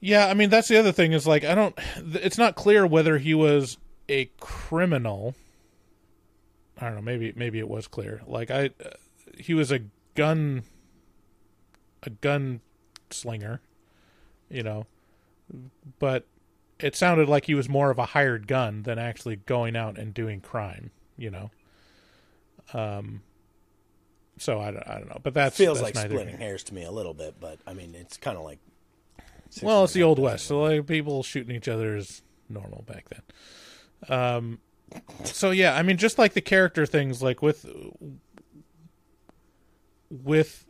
H: Yeah, I mean that's the other thing is like I don't. It's not clear whether he was a criminal. I don't know. Maybe maybe it was clear. Like I, uh, he was a gun, a gun slinger, you know, but it sounded like he was more of a hired gun than actually going out and doing crime. You know. Um. So I don't, I don't know, but that
A: Feels
H: that's
A: like splitting hairs to me a little bit, but I mean, it's kind of like.
H: Well, it's the old west, so like people shooting each other is normal back then. Um, so yeah, I mean, just like the character things, like with with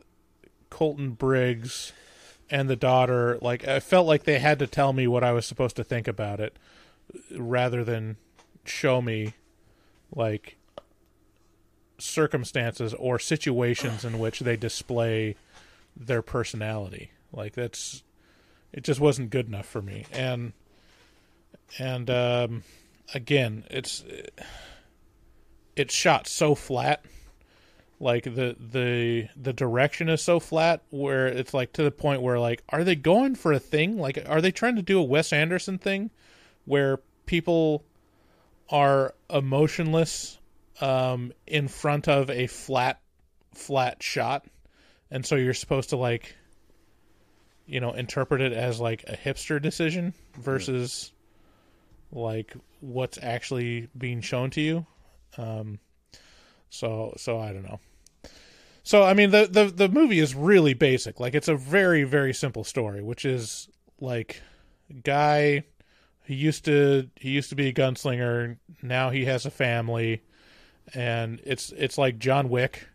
H: Colton Briggs and the daughter, like I felt like they had to tell me what I was supposed to think about it, rather than show me like circumstances or situations in which they display their personality. Like that's it just wasn't good enough for me. And and um, again, it's it's shot so flat. Like the the the direction is so flat where it's like to the point where like are they going for a thing? Like are they trying to do a Wes Anderson thing where people are emotionless um, in front of a flat flat shot and so you're supposed to like you know interpret it as like a hipster decision versus like what's actually being shown to you. Um so so i don't know. So i mean the the the movie is really basic. Like it's a very very simple story which is like guy he used to he used to be a gunslinger. Now he has a family. And it's it's like john wick.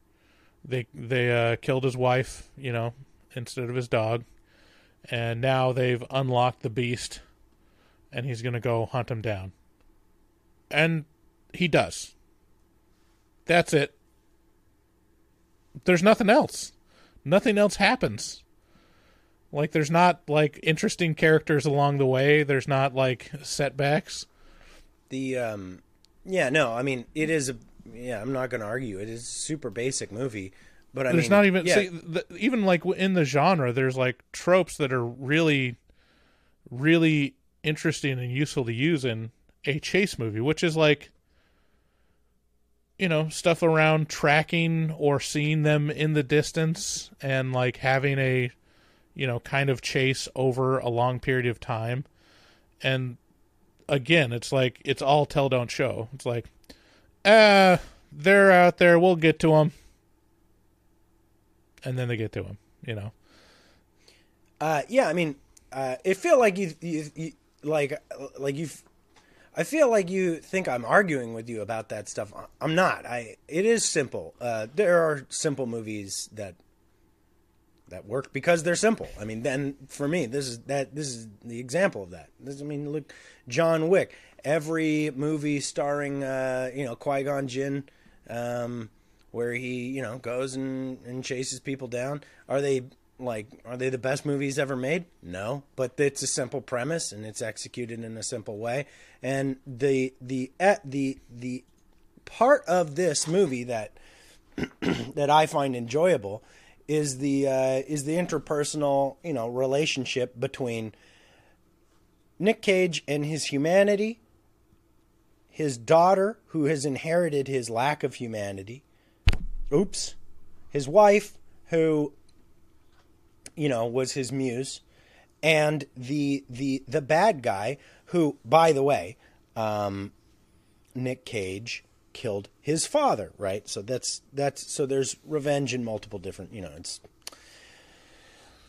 H: They they uh, killed his wife, you know, instead of his dog, and now they've unlocked the beast, and he's gonna go hunt him down. And he does. That's it. There's nothing else. Nothing else happens. Like there's not like interesting characters along the way. There's not like setbacks.
A: The um, yeah, no, I mean it is a yeah. I'm not going to argue. It is a super basic movie, but I
H: there's
A: mean,
H: not even
A: yeah,
H: see, the, even like in the genre there's like tropes that are really really interesting and useful to use in a chase movie which is like you know stuff around tracking or seeing them in the distance and like having a you know kind of chase over a long period of time. And again it's like it's all tell don't show it's like uh they're out there. We'll get to them and then they get to him. You know,
A: Uh, yeah, I mean, uh, it feel like you, you, you like, like you. I feel like you think I'm arguing with you about that stuff. I'm not. I. It is simple. Uh, there are simple movies that that work because they're simple. I mean, then for me, this is that. This is the example of that. This, I mean, look, John Wick. Every movie starring, uh, you know, Qui Gon Jinn, um, where he, you know, goes and, and chases people down. Are they like are they the best movies ever made? No, but it's a simple premise and it's executed in a simple way. And the the the the part of this movie that that I find enjoyable is the uh, is the interpersonal, you know, relationship between Nic Cage and his humanity, his daughter who has inherited his lack of humanity, oops, his wife who you know was his muse and the the the bad guy who by the way um Nic Cage killed his father right? So that's that's so there's revenge in multiple different you know it's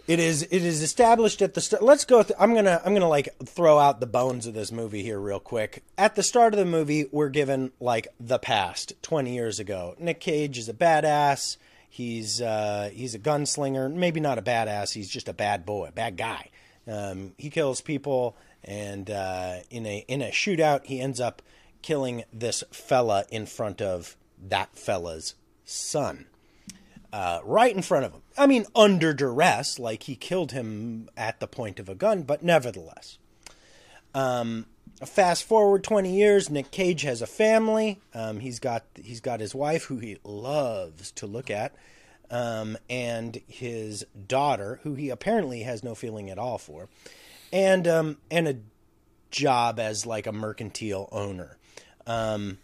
A: it is it is established at the start let's go th- i'm gonna i'm gonna like throw out the bones of this movie here real quick. At the start of the movie we're given like the past 20 years ago. Nic cage is a badass. He's uh he's a gunslinger. Maybe not a badass. He's just a bad boy bad guy. Um he kills people and uh in a in a shootout he ends up killing this fella in front of that fella's son uh, right in front of him. I mean, under duress, like he killed him at the point of a gun, but nevertheless. Um, fast forward 20 years, Nic Cage has a family. Um, he's got he's got his wife, who he loves to look at, um, and his daughter, who he apparently has no feeling at all for, and um, and a job as like a mercantile owner. Um,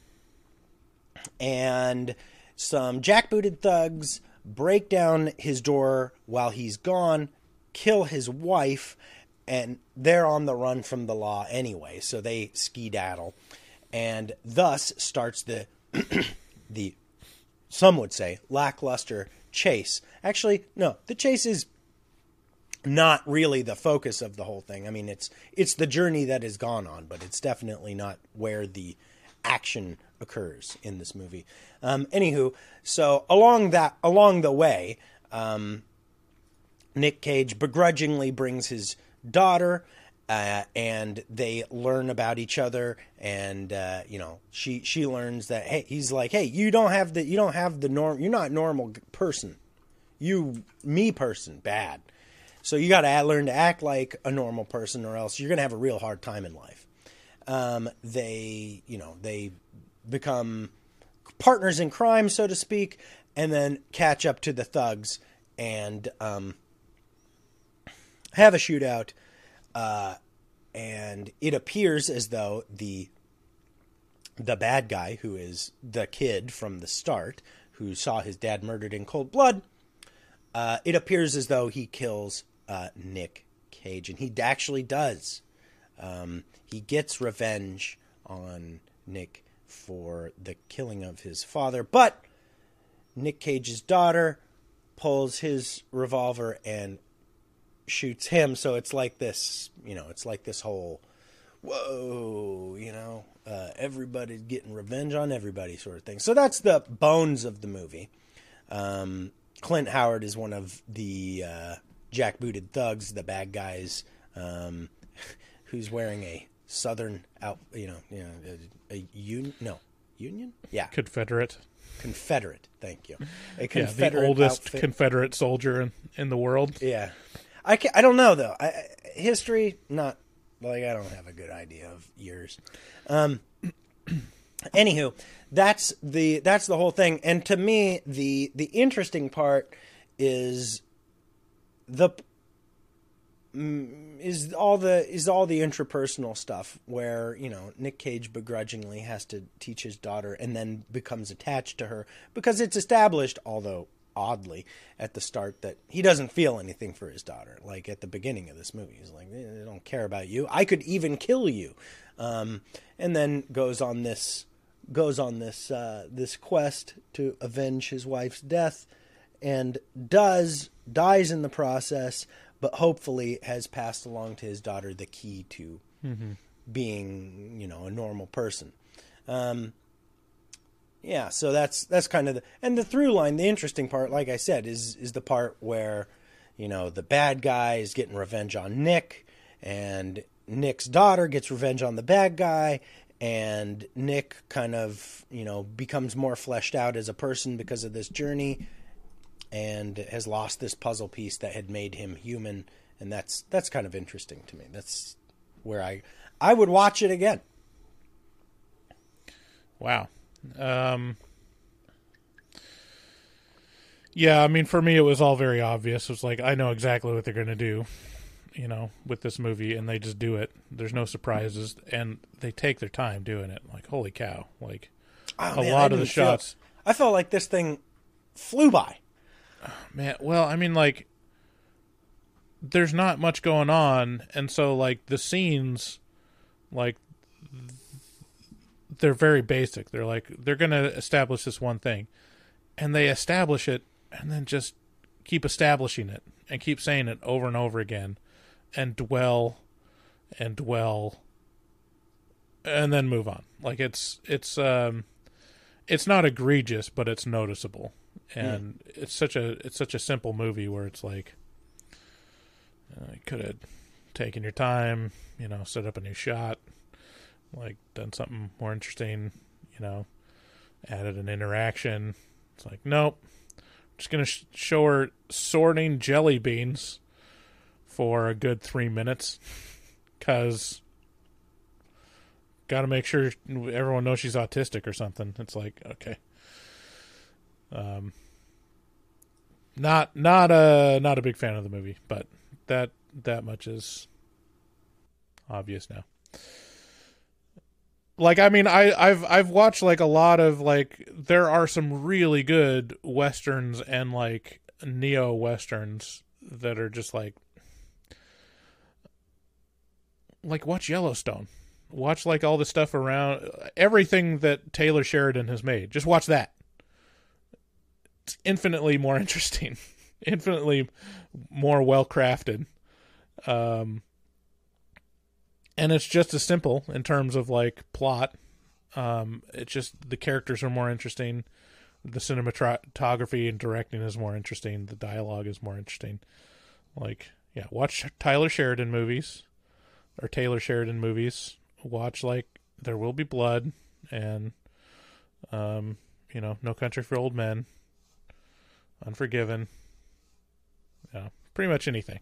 A: and some jackbooted thugs break down his door while he's gone, kill his wife, and they're on the run from the law anyway, so they skedaddle. And thus starts the the some would say lackluster chase. Actually, no, the chase is not really the focus of the whole thing. I mean, it's it's the journey that is gone on, but it's definitely not where the action occurs in this movie. Um, anywho, so along that along the way, um, Nic Cage begrudgingly brings his daughter uh, and they learn about each other and uh, you know she she learns that hey he's like hey you don't have the you don't have the norm you're not normal person. You me person bad. So you got to learn to act like a normal person or else you're to have a real hard time in life. Um, they you know they become partners in crime so to speak and then catch up to the thugs and um, have a shootout uh, and it appears as though the the bad guy who is the kid from the start who saw his dad murdered in cold blood uh, it appears as though he kills uh, Nic Cage and he actually does. Um, he gets revenge on Nic for the killing of his father but Nic Cage's daughter pulls his revolver and shoots him. So it's like this, you know, it's like this whole, whoa, you know, uh, everybody's getting revenge on everybody sort of thing. So that's the bones of the movie. Um, Clint Howard is one of the uh, jackbooted thugs, the bad guys, um, who's wearing a southern out, you know, you know, a, a union, no, union, yeah,
H: Confederate.
A: Confederate. Thank you, a
H: Yeah, the oldest
A: outfit.
H: Confederate soldier in, in the world.
A: Yeah, I can, I don't know though. I, history, not like I don't have a good idea of years. Um, anywho, that's the that's the whole thing. And to me, the the interesting part is the is all the is all the intrapersonal stuff where you know Nic Cage begrudgingly has to teach his daughter and then becomes attached to her because it's established, although oddly at the start, that he doesn't feel anything for his daughter. Like at the beginning of this movie, he's like, "Eh, "I don't care about you. I could even kill you," um, and then goes on this goes on this uh, this quest to avenge his wife's death and does dies in the process but hopefully has passed along to his daughter the key to being you know a normal person. Um, yeah so that's that's kind of the and the through line the interesting part like i said is is the part where you know the bad guy is getting revenge on nick and nick's daughter gets revenge on the bad guy and nick kind of you know becomes more fleshed out as a person because of this journey and has lost this puzzle piece that had made him human and that's that's kind of interesting to me that's where i i would watch it again
H: Wow. Um, yeah, I mean, for me, it was all very obvious. It was like, I know exactly what they're going to do, you know, with this movie, and they just do it. There's no surprises, and they take their time doing it. Like, holy cow. Like,
A: Oh,
H: a
A: man,
H: lot of the
A: didn't feel-
H: shots.
A: i felt like this thing flew by
H: Man, well, I mean, like, there's not much going on, and so like the scenes, like, they're very basic. They're like they're gonna establish this one thing, and they establish it, and then just keep establishing it and keep saying it over and over again, and dwell, and dwell, and then move on. Like it's it's um, it's not egregious, but it's noticeable and it's such a it's such a simple movie where it's like uh, could have taken your time, you know, set up a new shot, like done something more interesting, you know, added an interaction. It's like nope, just gonna sh- show her sorting jelly beans for a good three minutes, cause got to make sure everyone knows she's autistic or something. It's like okay. Um, not not a not a big fan of the movie, but that that much is obvious now. Like I mean, I I've I've watched like a lot of like there are some really good westerns and like neo westerns that are just like like watch Yellowstone. Watch like all the stuff around everything that Taylor Sheridan has made. Just watch that infinitely more interesting, infinitely more well crafted. Um, and it's just as simple in terms of like plot. Um, it's just the characters are more interesting. The cinematography and directing is more interesting. The dialogue is more interesting. Like, yeah, watch Tyler Sheridan movies. or Taylor Sheridan movies, watch like There Will Be Blood and um, you know, No Country for Old Men, Unforgiven. Yeah, pretty much anything.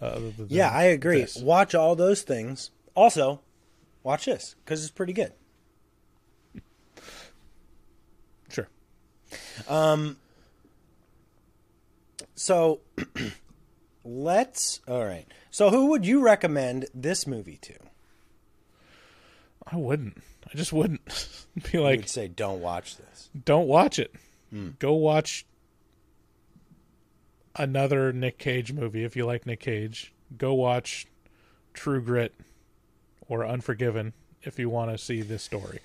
H: Other than
A: Yeah, I agree.
H: this.
A: Watch all those things. Also, watch this because it's pretty good.
H: Sure. Um.
A: So let's. All right. So who would you recommend this movie to?
H: I wouldn't. I just wouldn't be like,
A: would say don't watch this.
H: don't watch it.
A: Hmm.
H: Go watch another Nic Cage movie if you like Nic Cage. Go watch True Grit or Unforgiven if you want to see this story.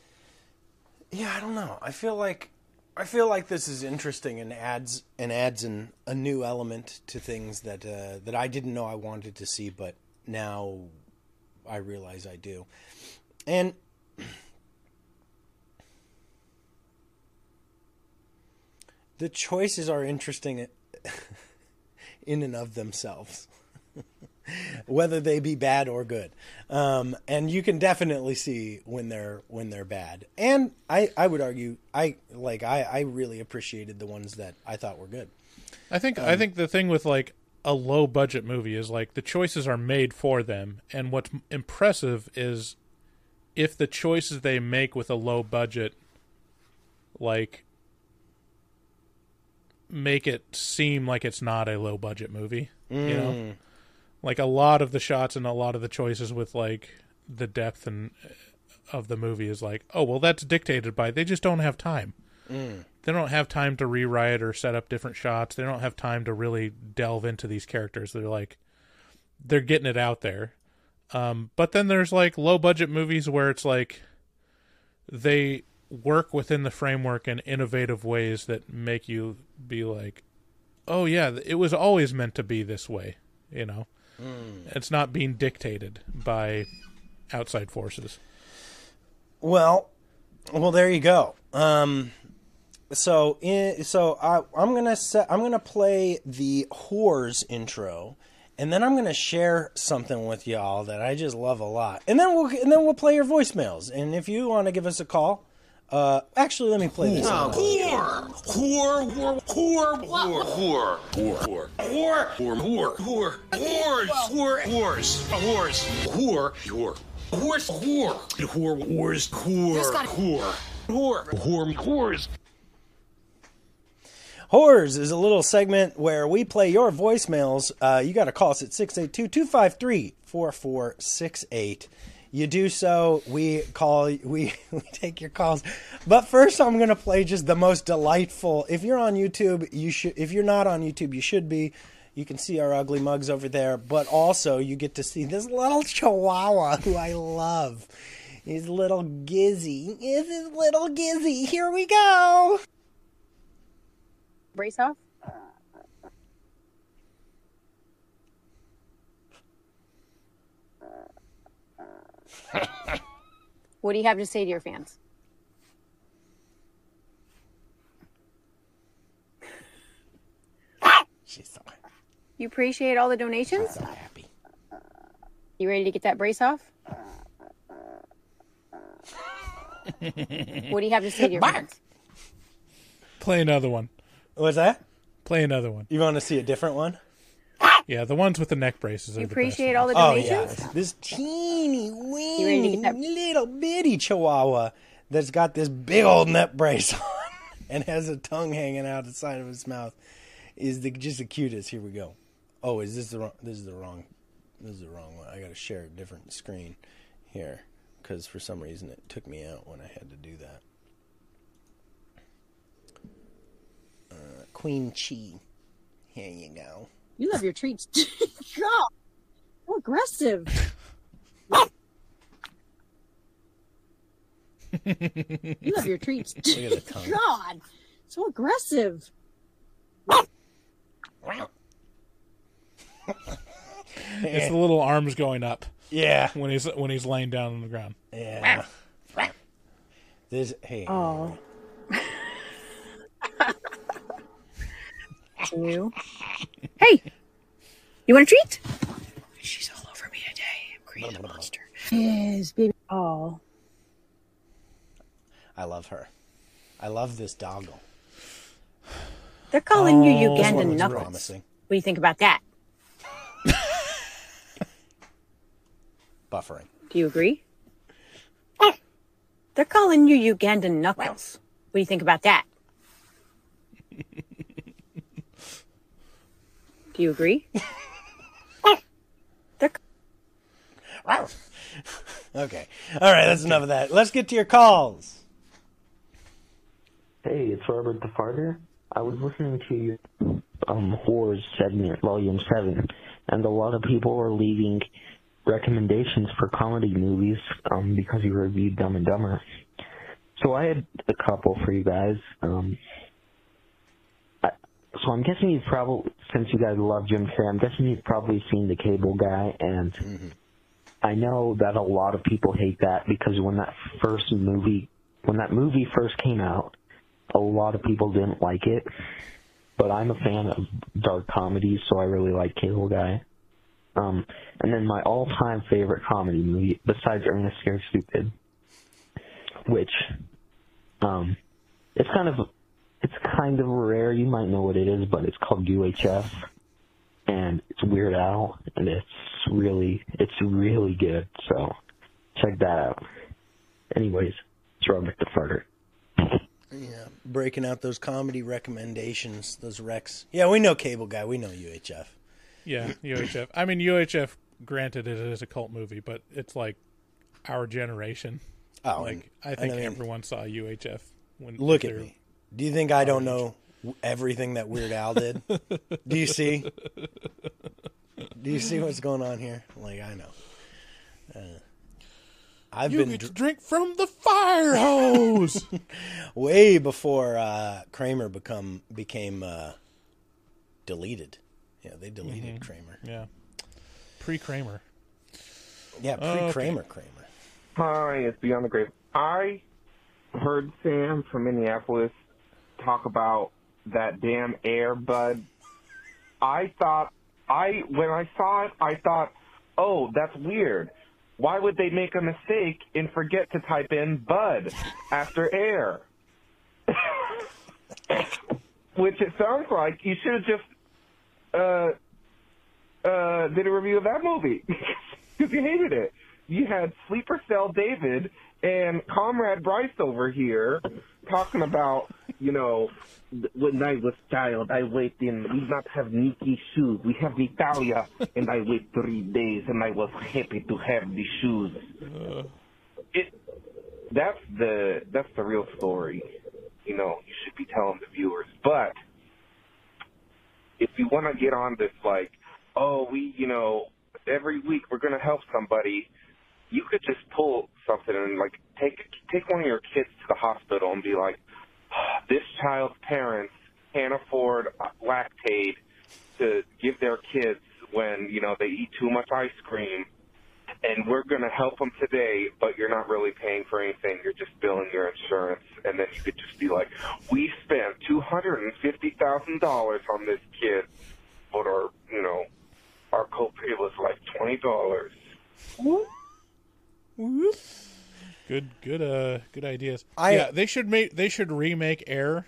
A: Yeah, I don't know. I feel like I feel like this is interesting and adds and adds an, a new element to things that uh, that I didn't know I wanted to see, but now I realize I do. And the choices are interesting in and of themselves. whether they be bad or good. Um, and you can definitely see when they're when they're bad. And I, I would argue I like I, I really appreciated the ones that I thought were good.
H: I think
A: Um,
H: I think the thing with like a low budget movie is like the choices are made for them, and what's impressive is if the choices they make with a low budget, like, make it seem like it's not a low budget movie. You know,
A: Mm.
H: like a lot of the shots and a lot of the choices with like the depth and uh, of the movie is like, oh well, that's dictated by they just don't have time they don't have time to rewrite or set up different shots. They don't have time to really delve into these characters. They're like they're getting it out there. Um, but then there's like low budget movies where it's like they work within the framework in innovative ways that make you be like, "Oh yeah, it was always meant to be this way." You know, it's not being dictated by outside forces.
A: Well, well, there you go. Um, so in, so I, I'm gonna set, I'm gonna play the whores intro, and then I'm gonna share something with y'all that I just love a lot, and then we'll and then we'll play your voicemails. And if you want to give us a call, uh, actually, let me play this.
F: Whore. Whore. Whore. Whore. Whore. Whore. Whore. Whore. Whore. Whore. Whore. Whores. Whore. Whores. Whores. Whore. Whore. Horse. Whore. Whore. Whores. Whore. Whore. Whore. Whore. Whores.
A: Whores is a little segment where we play your voicemails. Uh, you got to call us at 682 253 4468. You do so, we call, we, we take your calls. But first, I'm going to play just the most delightful. If you're on YouTube, you should, if you're not on YouTube, you should be. You can see our ugly mugs over there, but also you get to see this little chihuahua who I love. His little Gizzy. Is his little Gizzy. Here we go.
G: brace off. what do you have to say to your fans?
A: She's so, happy.
G: You appreciate all the donations?
A: so happy.
G: You ready to get that brace off? what do you have to say to your fans?
H: Play another one.
A: What's that?
H: Play another one.
A: You want to see a different one?
H: Yeah, the ones with the neck braces. Are
G: You
H: the
G: appreciate
H: best
G: all the donations.
A: Oh
G: donations?
A: yeah, this teeny
G: You
A: weeny little bitty chihuahua that's got this big old neck brace on and has a tongue hanging out the side of his mouth is the just the cutest. Here we go. Oh, is this the wrong? This is the wrong. This is the wrong one. I got to share a different screen here because for some reason it took me out when I had to do that. Uh, Queen Chi. Here you go.
I: You love your treats. God, so aggressive. you love your treats.
A: Look at the tongue.
I: God, so aggressive.
H: It's the little arms going up
A: Yeah.
H: when he's when he's laying down on the ground.
A: Yeah. This hey.
G: Oh. You. Hey, you want a treat?
I: She's all over me today. I'm creating a monster. Yes, baby. Oh,
A: I love her. I love this doggle.
G: They're calling you
H: Oh,
A: This
G: Ugandan
A: one
G: knuckles.
A: promising.
G: What do you think about that?
A: Buffering.
G: Do you agree? They're calling you Ugandan knuckles. What do you think about that? Do you agree? They're
A: Okay. All right, that's enough of that. Let's get to your calls.
J: Hey, it's Robert the Farter. I was listening to your um, Horrors segment, Volume 7, and a lot of people were leaving recommendations for comedy movies um, because you reviewed Dumb and Dumber. So I had a couple for you guys. Um, I, so I'm guessing you've probably, since you guys love Jim Carrey, I'm guessing you've probably seen The Cable Guy, and I know that a lot of people hate that because when that first movie, when that movie first came out, a lot of people didn't like it. But I'm a fan of dark comedies, so I really like Cable Guy. Um, and then my all-time favorite comedy movie, besides Ernest Scared Stupid, which, um, it's kind of, it's kind of rare. You might know what it is, but it's called UHF, and it's Weird Al, and it's really, it's really good. So check that out. Anyways, it's Robert the Farter.
A: Yeah, breaking out those comedy recommendations, those recs. Yeah, we know Cable Guy. We know UHF.
H: Yeah, UHF. I mean, UHF. Granted, it is a cult movie, but it's like our generation.
A: Oh,
H: like I think
A: I mean-
H: everyone saw UHF. When
A: Look at me. Do you think I don't know everything that Weird Al did? Do you see? Do you see what's going on here? Like I know. Uh, I've
H: You
A: been
H: get to drink from the fire hose.
A: way before uh, Kramer become became uh, deleted. Yeah, they deleted
H: Mhm.
A: Kramer.
H: yeah, pre Kramer.
A: Yeah, pre Kramer Kramer.
K: Hi, it's Beyond the Grave. I heard Sam from Minneapolis talk about that damn Air Bud. I thought I when I saw it, I thought, oh, that's weird. Why would they make a mistake and forget to type in Bud after Air? Which it sounds like you should have just uh, uh, did a review of that movie because you hated it. You had Sleeper Cell David and Comrade Bryce over here talking about, you know, when I was child, I wait in, we not have Nike shoes. We have Italia, and I wait three days, and I was happy to have the shoes. It, that's the, that's the real story. You know, you should be telling the viewers. But, if you want to get on this, like, oh, we, you know, every week we're going to help somebody, you could just pull something and, like, take take one of your kids to the hospital and be like, this child's parents can't afford uh, Lactaid to give their kids when, you know, they eat too much ice cream. And we're going to help them today, but you're not really paying for anything. You're just billing your insurance. And then you could just be like, we spent $250,000 on this kid, but our, you know, our copay was like $20.
H: Good, good, uh, good ideas.
A: I-
H: yeah, they should make they should remake Air,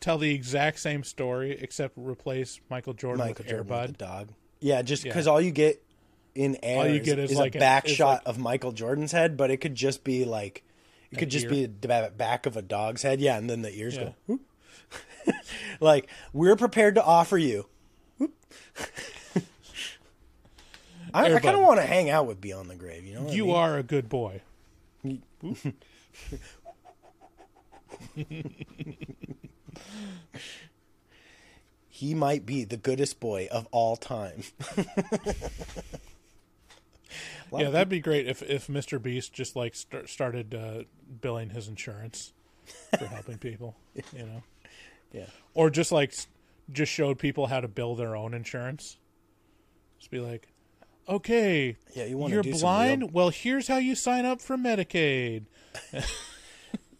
H: tell the exact same story except replace Michael Jordan
A: Michael
H: with
A: Jordan with the dog. Yeah, just
H: Yeah.
A: because all you get in air
H: All you
A: is,
H: get is
A: is
H: like
A: a
H: an-
A: back
H: is
A: shot
H: like-
A: of Michael Jordan's head, but it could just be like it could just
H: ear.
A: be the back of a dog's head. Yeah, and then the ears
H: Yeah.
A: go. Like we're prepared to offer you. I, I kind of want to hang out with Beyond the Grave. You know, what I
H: You
A: mean?
H: are a good boy.
A: He might be the goodest boy of all time.
H: Yeah, that'd be great if if Mr. Beast just like st- started uh, billing his insurance for helping people. You know,
A: Yeah.
H: or just like just showed people how to bill their own insurance. Just be like, okay,
A: Yeah, you wanna
H: you're
A: do some
H: blind.
A: real-
H: Well, here's how you sign up for Medicaid.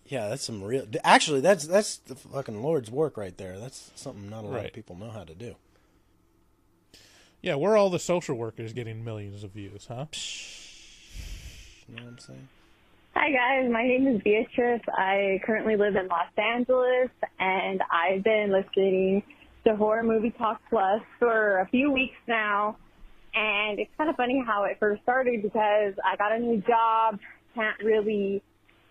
A: Yeah, that's some real. Actually, that's that's the fucking Lord's work right there. That's something not a lot
H: Right.
A: of people know how to do.
H: Yeah, we're all the social workers getting millions of views, huh?
A: You know what I'm saying?
L: Hi guys, my name is Beatrice. I currently live in Los Angeles and I've been listening to Horror Movie Talk Plus for a few weeks now. And it's kind of funny how it first started because I got a new job, can't really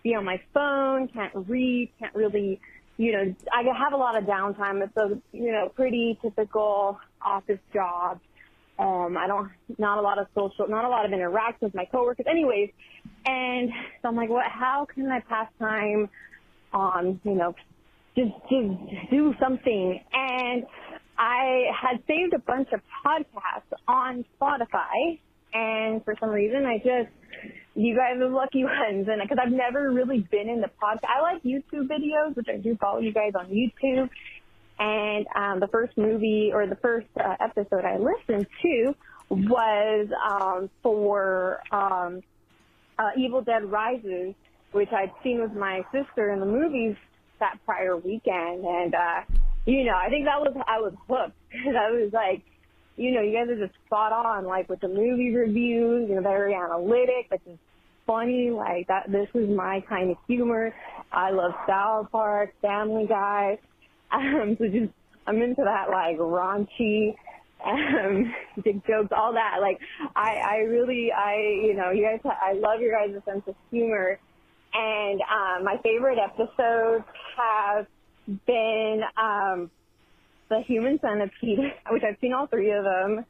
L: be on my phone, can't read, can't really, you know, I have a lot of downtime. It's a, you know, pretty typical office job. Um, I don't, not a lot of social, not a lot of interaction with my coworkers. Anyways, and so I'm like, what? How can I pass time on, you know, just just do something? And I had saved a bunch of podcasts on Spotify, and for some reason, I just you guys are lucky ones, and because I've never really been in the podcast, I like YouTube videos, which I do follow you guys on YouTube. And um, the first movie or the first uh, episode I listened to was um, for um, uh, Evil Dead Rises, which I'd seen with my sister in the movies that prior weekend, and uh, you know, I think that was I was hooked because I was like, you know, you guys are just spot on, like with the movie reviews, you know, very analytic, but just funny, like that. This is my kind of humor. I love South Park, Family Guy, um, so just I'm into that like raunchy um, jokes, all that. Like, I, I really, I, you know, you guys, I love your guys' sense of humor. And, um, my favorite episodes have been, um, the human centipede, which I've seen all three of them.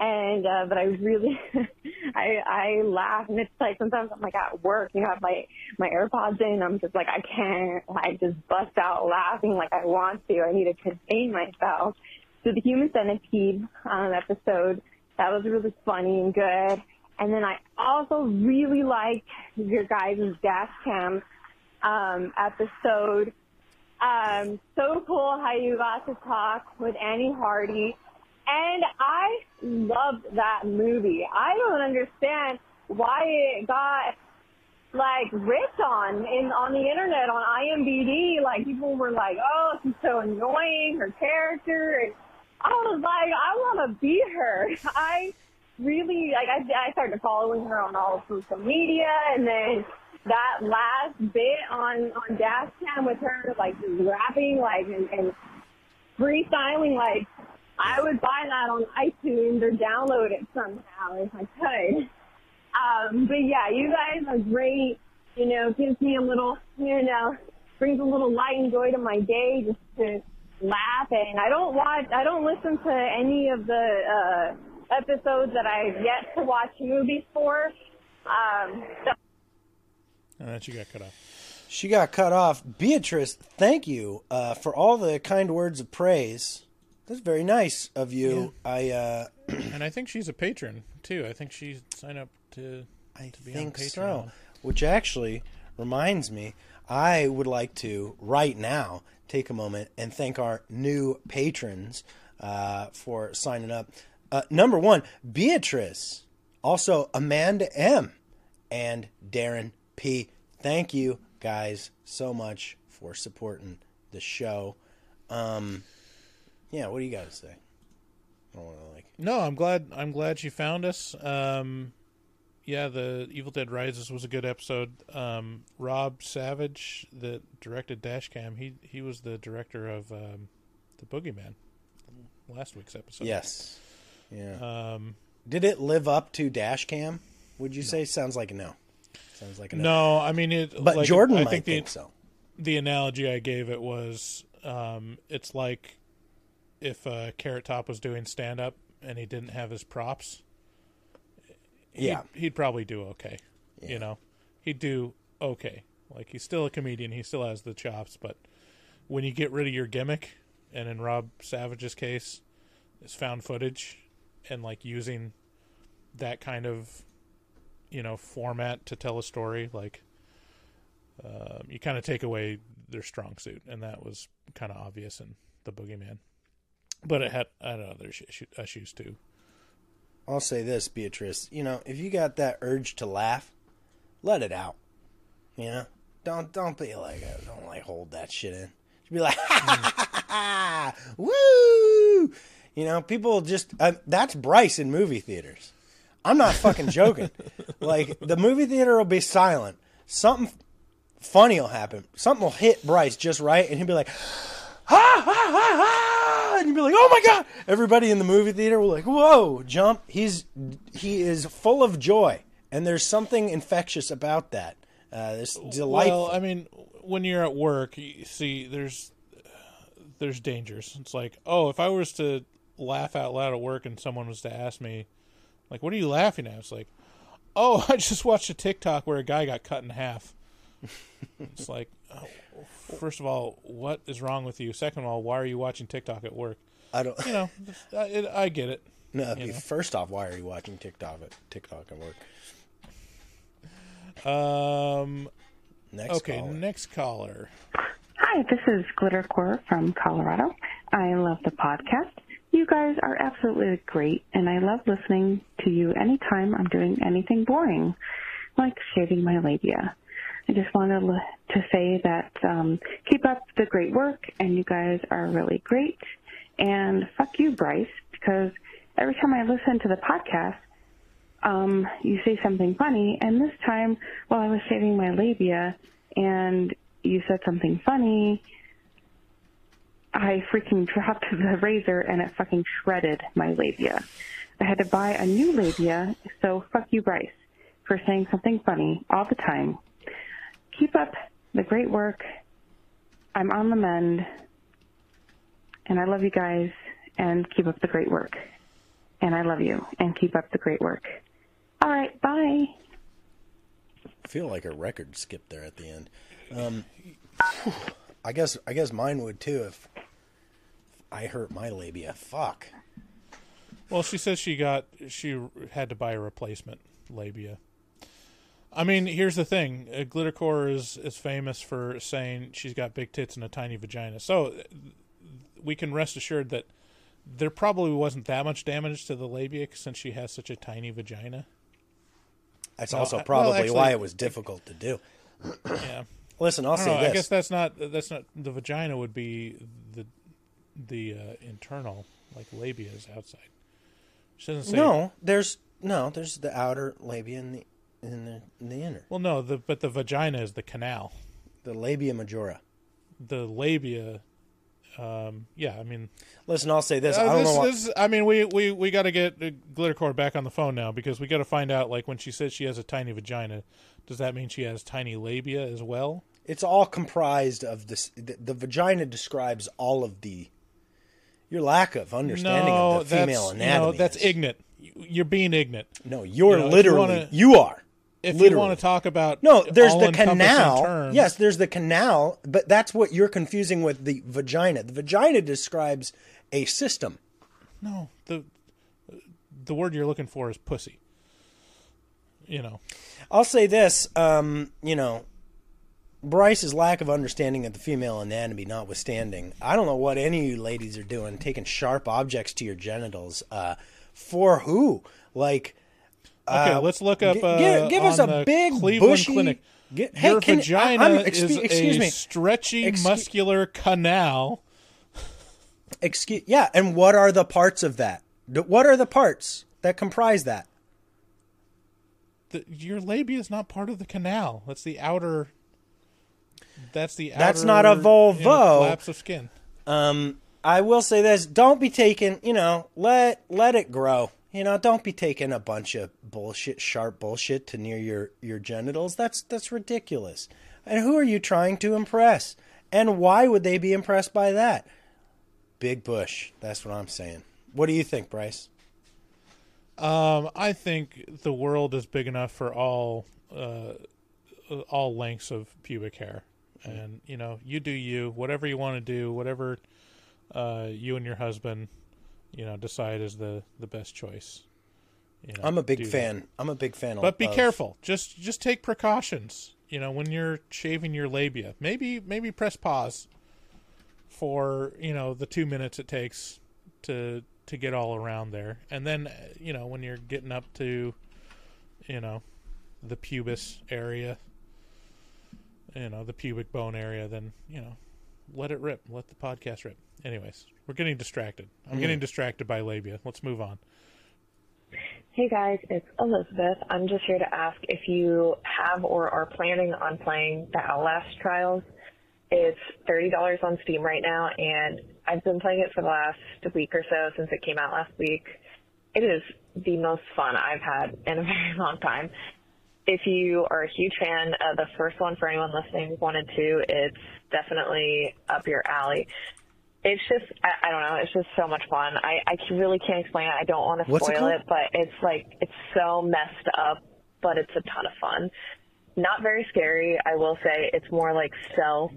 L: And, uh, but I really, I, I laugh and it's like sometimes I'm like at work, you have my, my AirPods in, I'm just like, I can't, like just bust out laughing like I want to. I need to contain myself. So the human centipede um, episode, that was really funny and good. And then I also really liked your guys' dash cam um, episode. Um, so cool how you got to talk with Annie Hardy. And I loved that movie. I don't understand why it got like ripped on in on the internet on IMDb. Like people were like, "Oh, she's so annoying, her character," and I was like, I want to be her. I really like. I I started following her on all social media, and then that last bit on on Dash Cam with her like just rapping like and, and freestyling like I would buy that on iTunes or download it somehow if I could. Um, but yeah, you guys are great. You know, gives me a little, you know, brings a little light and joy to my day just to laugh. And I don't watch, I don't listen to any of the uh, episodes that I've yet to watch movies for. Um, so
H: And then she got cut off.
A: She got cut off. Beatrice, thank you uh, for all the kind words of praise. That's very nice of you. I uh,
H: and I think she's a patron too. I think she signed up to
A: I
H: to be
A: think
H: on Patreon.
A: so. Which actually reminds me, I would like to right now take a moment and thank our new patrons uh, for signing up. Uh, number one, Beatrice. Also, Amanda M. and Darren P. Thank you guys so much for supporting the show. Um, yeah, what do you got to say? I don't want to like.
H: No, I'm glad. I'm glad you found us. Um, yeah, the Evil Dead Rises was a good episode. Um, Rob Savage, that directed Dashcam, he he was the director of um, the Boogeyman, last week's episode.
A: Yes. Yeah.
H: Um,
A: Did it live up to Dashcam? Would you say? Sounds like no. Sounds like a no.
H: I mean it.
A: But
H: like,
A: Jordan
H: I think,
A: think
H: the,
A: so.
H: The analogy I gave it was, um, it's like if uh, Carrot Top was doing stand up and he didn't have his props. he'd-
A: Yeah.
H: he'd probably do okay. You know, he'd do okay. Like he's still a comedian, he still has the chops, but when you get rid of your gimmick, and in Rob Savage's case, is found footage and like using that kind of you know format to tell a story, like uh, you kind of take away their strong suit, and that was kind of obvious in the Boogeyman. But it had I had other issue, issues too.
A: I'll say this, Beatrice. You know, if you got that urge to laugh, let it out. You know, don't don't be like uh, don't like hold that shit in. Just be like, woo. You know, people just uh, that's Bryce in movie theaters. I'm not fucking joking. like the movie theater will be silent. Something funny will happen. Something will hit Bryce just right, and he'll be like, ha ha ha ha, and you'll be like, oh my god! Everybody in the movie theater will like, whoa, jump. He's he is full of joy, and there's something infectious about that. Uh, this delightful.
H: Well, I mean, when you're at work, you see, there's there's dangers. It's like, oh, if I was to laugh out loud at work and someone was to ask me, like, what are you laughing at? It's like, oh, I just watched a TikTok where a guy got cut in half. it's like, oh, first of all, what is wrong with you? Second of all, why are you watching TikTok at work?
A: I don't.
H: You know, I, it, I get it.
A: No,
H: you
A: be
H: know.
A: first off, why are you watching TikTok at TikTok at work?
H: Um.
A: Next
H: okay,
A: caller.
H: next caller.
E: Hi, this is Glittercore from Colorado. I love the podcast. You guys are absolutely great, and I love listening to you anytime I'm doing anything boring, like shaving my labia. I just wanted to say that um, keep up the great work, and you guys are really great. And fuck you, Bryce, because every time I listen to the podcast, um, you say something funny, and this time while I was shaving my labia, and you said something funny, I freaking dropped the razor and it fucking shredded my labia. I had to buy a new labia, so fuck you, Bryce, for saying something funny all the time. Keep up the great work. I'm on the mend, and I love you guys, and keep up the great work. And I love you, and keep up the great work. All right, bye.
A: I feel like a record skipped there at the end. Um, I guess I guess mine would too if I hurt my labia. Fuck.
H: Well, she says she got she had to buy a replacement labia. I mean, here's the thing: uh, Glittercore is is famous for saying she's got big tits and a tiny vagina. So uh, we can rest assured that there probably wasn't that much damage to the labia since she has such a tiny vagina.
A: That's
H: No,
A: also
H: I- well,
A: probably
H: actually-
A: why it was difficult to do.
H: Yeah.
A: Listen, I'll
H: I
A: say
H: know,
A: this.
H: I guess that's not that's not the vagina would be the uh, internal like labia is outside. She doesn't say
A: no, there's no, there's the outer labia and the in the, in the inner.
H: Well, no, the but the vagina is the canal.
A: The labia majora.
H: The labia, um, yeah. I mean,
A: Listen, I'll say this.
H: uh,
A: I don't
H: this,
A: know what.
H: this- I mean, we we we got to get uh, Glittercore back on the phone now because we got to find out. Like when she says she has a tiny vagina, does that mean she has tiny labia as well?
A: It's all comprised of this. The, the vagina describes all of the your lack of understanding
H: no,
A: of the female anatomy.
H: No, that's ignorant. You- You're being ignorant.
A: No, you're
H: You know, if you
A: literally
H: wanna-
A: you are.
H: If you want to talk about
A: No, there's the canal.
H: terms-
A: Yes, there's the canal, but that's what you're confusing with the vagina. The vagina describes a system.
H: No, the the word you're looking for is pussy. You know,
A: I'll say this, um, you know, Bryce's lack of understanding of the female anatomy notwithstanding, I don't know what any of you ladies are doing, taking sharp objects to your genitals. Uh, for who? Like,
H: Okay,
A: uh,
H: let's look up.
A: gi-
H: Uh,
A: give, us a big
H: Cleveland
A: bushy.
H: Clinic.
A: Gi- hey,
H: Your
A: can-
H: vagina is
A: excuse
H: a
A: me.
H: stretchy, muscular canal.
A: Excuse, yeah, and what are the parts of that? What are the parts that comprise that?
H: The, your labia is not part of the canal. That's the outer. That's the.
A: That's
H: outer,
A: not a
H: you know, flaps of skin.
A: Um, I will say this: don't be taking, you know, let let it grow. You know, don't be taking a bunch of bullshit, sharp bullshit to near your your genitals. That's that's ridiculous. And who are you trying to impress? And why would they be impressed by that? Big Bush. That's what I'm saying. What do you think, Bryce?
H: Um, I think the world is big enough for all uh, all lengths of pubic hair, and you know, you do you. Whatever you want to do, whatever uh, you and your husband, you know, decide is the the best choice. You know,
A: I'm a big
H: do that.
A: fan. I'm a big fan.
H: Of But be
A: of-
H: careful. Just just take precautions. You know, when you're shaving your labia, maybe maybe press pause for you know the two minutes it takes to to get all around there, and then you know when you're getting up to you know the pubis area, you know the pubic bone area, then you know let it rip, let the podcast rip. Anyways, we're getting distracted. I'm
A: Mm.
H: getting distracted by labia. Let's move on.
M: Hey guys, it's Elizabeth. I'm just here to ask if you have or are planning on playing the Outlast Trials. It's $30 on Steam right now, and I've been playing it for the last week or so since it came out last week. It is the most fun I've had in a very long time. If you are a huge fan of the first one, for anyone listening, and two, it's definitely up your alley. It's just, I, I don't know, it's just so much fun. I, I really can't explain it. I don't want to
A: What's it
M: spoil
A: called?
M: it, but it's like, it's so messed up, but it's a ton of fun. Not very scary, I will say. It's more like stealth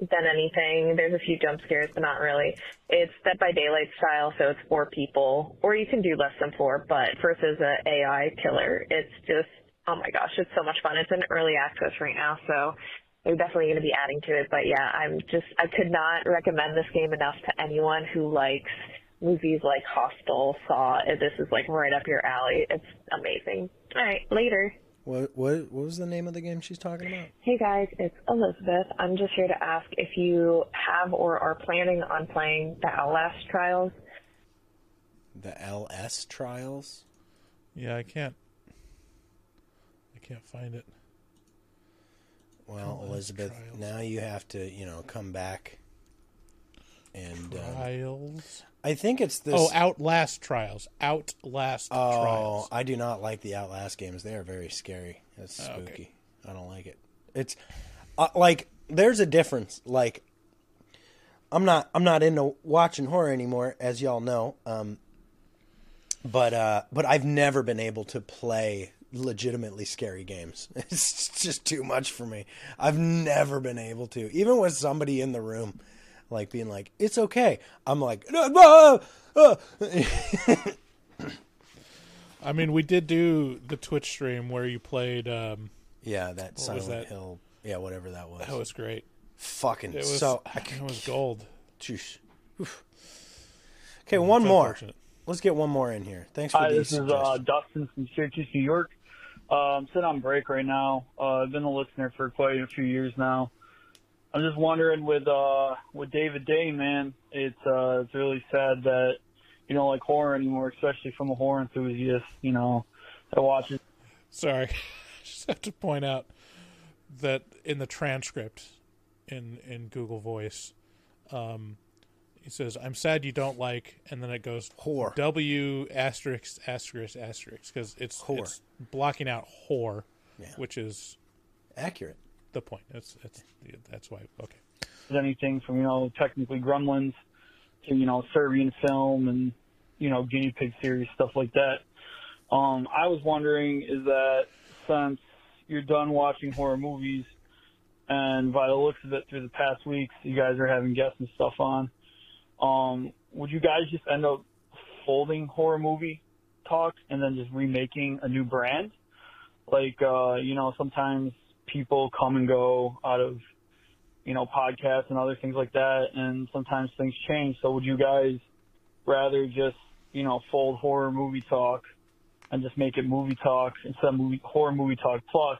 M: than anything. There's a few jump scares, but not really. It's Dead by Daylight style, so it's four people, or you can do less than four, but versus a AI killer, it's just, oh my gosh, it's so much fun. It's in early access right now, so they're definitely going to be adding to it. But yeah, I'm just, I could not recommend this game enough to anyone who likes movies like Hostel, Saw. This is like right up your alley. It's amazing. All right, later.
A: What what what was the name of the game she's talking about?
M: Hey guys, it's Elizabeth. I'm just here to ask if you have or are planning on playing the LS Trials.
A: The LS Trials.
H: Yeah, I can't. Can't find it.
A: Well, Elizabeth, now you have to you know come back. And um,
H: Trials.
A: I think it's this.
H: Oh, Outlast Trials. Outlast
A: Oh,
H: Trials.
A: I do not like the Outlast games. They are very scary. That's
H: Oh,
A: spooky.
H: okay.
A: I don't like it. It's uh, like there's a difference. Like I'm not I'm not into watching horror anymore, as y'all know. Um, but uh, but I've never been able to play legitimately scary games. It's just too much for me. I've never been able to, even with somebody in the room, like being like, "It's okay." I'm like, "Ah, ah."
H: I mean, we did do the Twitch stream where you played. Um,
A: Yeah, that Silent
H: that?
A: Hill. Yeah, whatever that was.
H: That was great.
A: Fucking
H: It was
A: so.
H: it was gold.
A: Jeez. Okay, one more. Let's get one more in here. Thanks for
N: Hi,
A: these
N: this is uh. Dustin from Syracuse, New York. Uh, I'm sitting on break right now. Uh, I've been a listener for quite a few years now. I'm just wondering with uh, with David Day, man, it's uh, it's really sad that you don't like horror anymore, especially from a horror enthusiast. You know, that watches.
H: Sorry, just have to point out that in the transcript in in Google Voice, um, it says, "I'm sad you don't like," and then it goes
A: whore
H: W asterisk asterisk asterisk because it's
A: Whore.
H: it's blocking out whore,
A: Yeah.
H: which is
A: accurate.
H: The point. That's that's that's why. Okay.
N: anything from you know technically Gremlins to you know Serbian film and you know guinea pig series stuff like that. Um, I was wondering is that since you're done watching horror movies, and by the looks of it, through the past weeks, you guys are having guests and stuff on. Um, would you guys just end up folding horror movie talk and then just remaking a new brand? Like, uh, you know, sometimes people come and go out of you know, podcasts and other things like that, and sometimes things change. So would you guys rather just, you know, fold horror movie talk and just make it movie talk instead of movie, horror movie talk plus,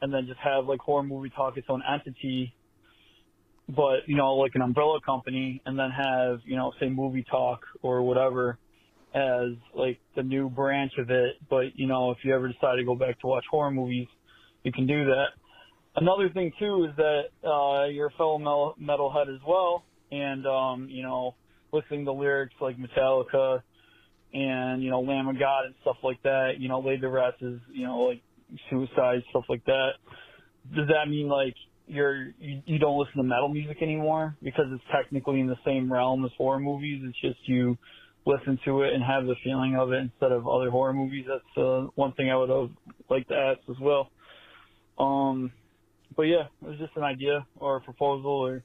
N: and then just have like horror movie talk its own entity, but, you know, like an umbrella company, and then have, you know, say movie talk or whatever as like the new branch of it. But, you know, if you ever decide to go back to watch horror movies, you can do that. Another thing too is that uh, you're a fellow metal, metalhead as well, and um, you know, listening to lyrics like Metallica and you know Lamb of God and stuff like that. You know, laid to rest is you know like suicide stuff like that. Does that mean like you're you, you don't listen to metal music anymore because it's technically in the same realm as horror movies? It's just you listen to it and have the feeling of it instead of other horror movies. That's uh, one thing I would have liked to ask as well. Um, but yeah, it was just an idea or a proposal or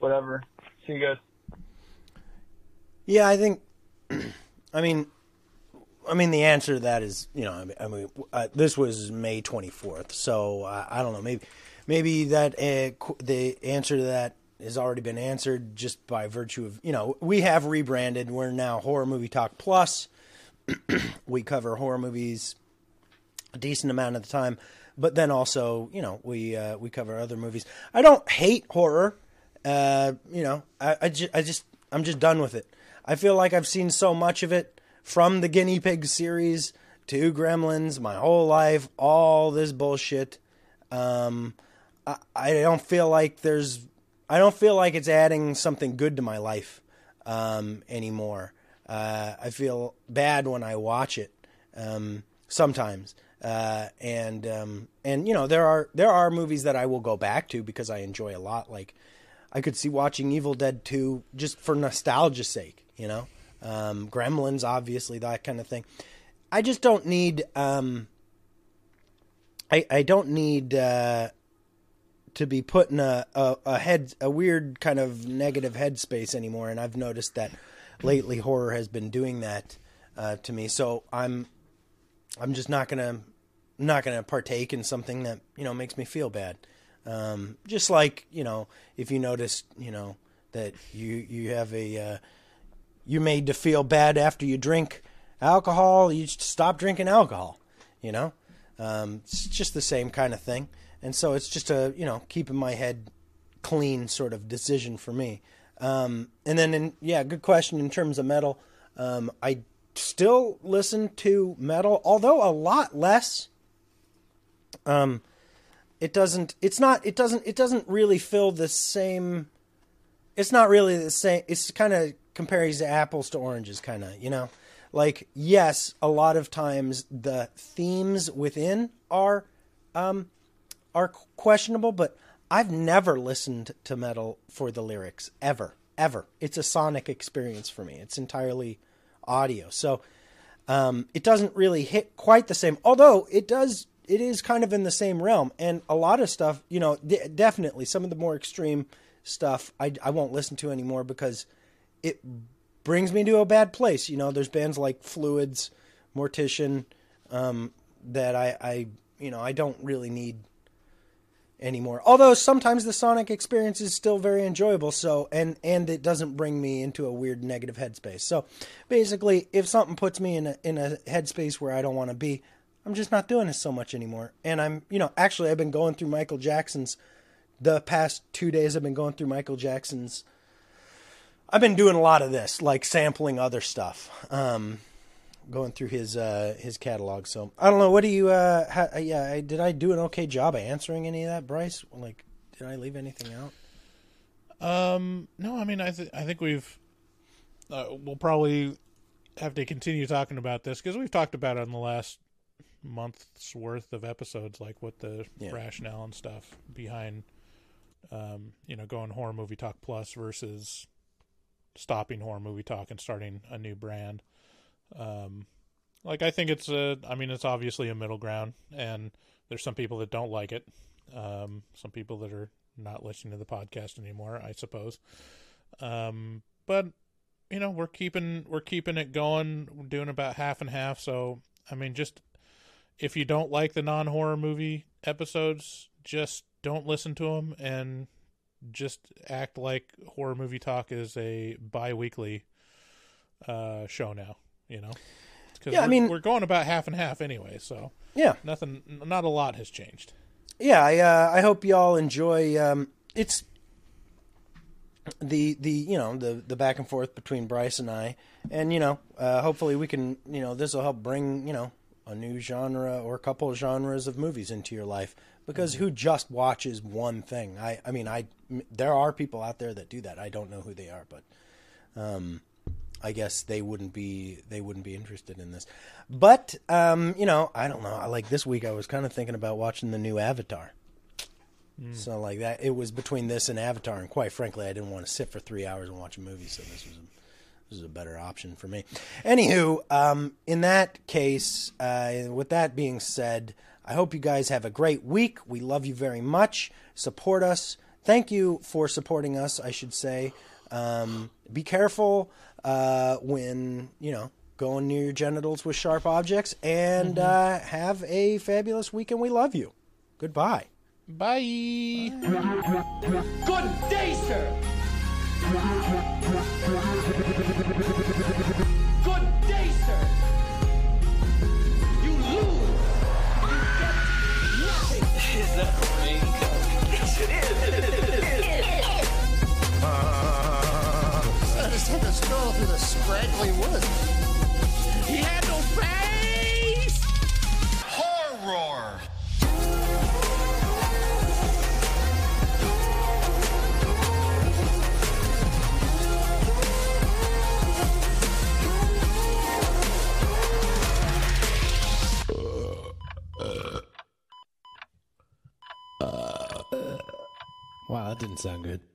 N: whatever. See you guys.
A: Yeah, I think. I mean, I mean, the answer to that is, you know, I mean, I uh, this was May twenty fourth, so uh, I don't know. Maybe, maybe that uh, the answer to that has already been answered just by virtue of, you know, we have rebranded. We're now Horror Movie Talk Plus. we cover horror movies a decent amount of the time, but then also, you know, we uh, we cover other movies. I don't hate horror. Uh, you know, I, I, ju- I just I'm just done with it. I feel like I've seen so much of it from the guinea pig series to Gremlins, my whole life, all this bullshit. Um, I, I don't feel like there's, I don't feel like it's adding something good to my life um, anymore. Uh, I feel bad when I watch it um, sometimes, uh, and um, and you know there are there are movies that I will go back to because I enjoy a lot. Like I could see watching Evil Dead 2 just for nostalgia's sake, you know? Um, Gremlins, obviously, that kind of thing. I just don't need, um, I, I don't need, uh, to be put in a, a, a head, a weird kind of negative headspace anymore. And I've noticed that lately horror has been doing that, uh, to me. So I'm, I'm just not gonna, not gonna partake in something that, you know, makes me feel bad. Um, just like you know, if you notice, you know that you you have a uh, you're made to feel bad after you drink alcohol, you stop drinking alcohol. You know, um, it's just the same kind of thing. And so it's just a you know keeping my head clean sort of decision for me. Um, and then in yeah, good question in terms of metal. Um, I still listen to metal, although a lot less. Um, it doesn't it's not it doesn't it doesn't really fill the same it's not really the same it's kind of compares to apples to oranges kind of you know like yes a lot of times the themes within are um are questionable but i've never listened to metal for the lyrics ever ever. It's a sonic experience for me. It's entirely audio. So um, it doesn't really hit quite the same although it does it is kind of in the same realm. And a lot of stuff you know d- definitely some of the more extreme stuff I, I won't listen to anymore because it brings me to a bad place. You know there's bands like fluids mortician um, that I, I you know i don't really need anymore although sometimes the sonic experience is still very enjoyable so and and it doesn't bring me into a weird negative headspace so basically if something puts me in a in a headspace where i don't want to be I'm just not doing it so much anymore. And I'm, you know, actually, I've been going through Michael Jackson's. The past two days, I've been going through Michael Jackson's. I've been doing a lot of this, like sampling other stuff, um, going through his uh, his catalog. So I don't know. What do you? Uh, ha- yeah, I, did I do an okay job of answering any of that, Bryce? Like, did I leave anything out?
H: Um, no, I mean, I th- I think we've uh, we'll probably have to continue talking about this because we've talked about it in the last month's worth of episodes, like what the
A: Yeah.
H: rationale and stuff behind, um, you know, going horror movie talk plus versus stopping horror movie talk and starting a new brand. Um, like I think it's a, I mean, it's obviously a middle ground, and there's some people that don't like it. Um, some people that are not listening to the podcast anymore, I suppose. Um, but you know, we're keeping we're keeping it going. We're doing about half and half. So I mean, just if you don't like the non horror movie episodes, just don't listen to them and just act like horror movie talk is a bi-weekly uh, show now. You know, because
A: Yeah, I mean-
H: we're going about half and half anyway. So
A: Yeah.
H: nothing, not a lot has changed.
A: yeah, I uh, I hope y'all enjoy. Um, it's the the you know the the back and forth between Bryce and I, and you know uh, hopefully we can you know this will help bring you know a new genre or a couple of genres of movies into your life because who just watches one thing? I I mean I there are people out there that do that. I don't know who they are, but um, I guess they wouldn't be they wouldn't be interested in this. But um, you know, I don't know. I like this week I was kind of thinking about watching the new Avatar. So like that, it was between this and Avatar, and quite frankly, I didn't want to sit for three hours and watch a movie, so this was a, this was a better option for me. Anywho, um, in that case, uh, with that being said, I hope you guys have a great week. We love you very much. Support us. Thank you for supporting us. I should say. Um, be careful uh, when you know going near your genitals with sharp objects, and uh, have a fabulous week. And we love you. Goodbye.
H: Bye.
B: Good day, sir. trail through the scraggly
O: woods. He had no face! Horror! Wow, that
A: didn't sound good.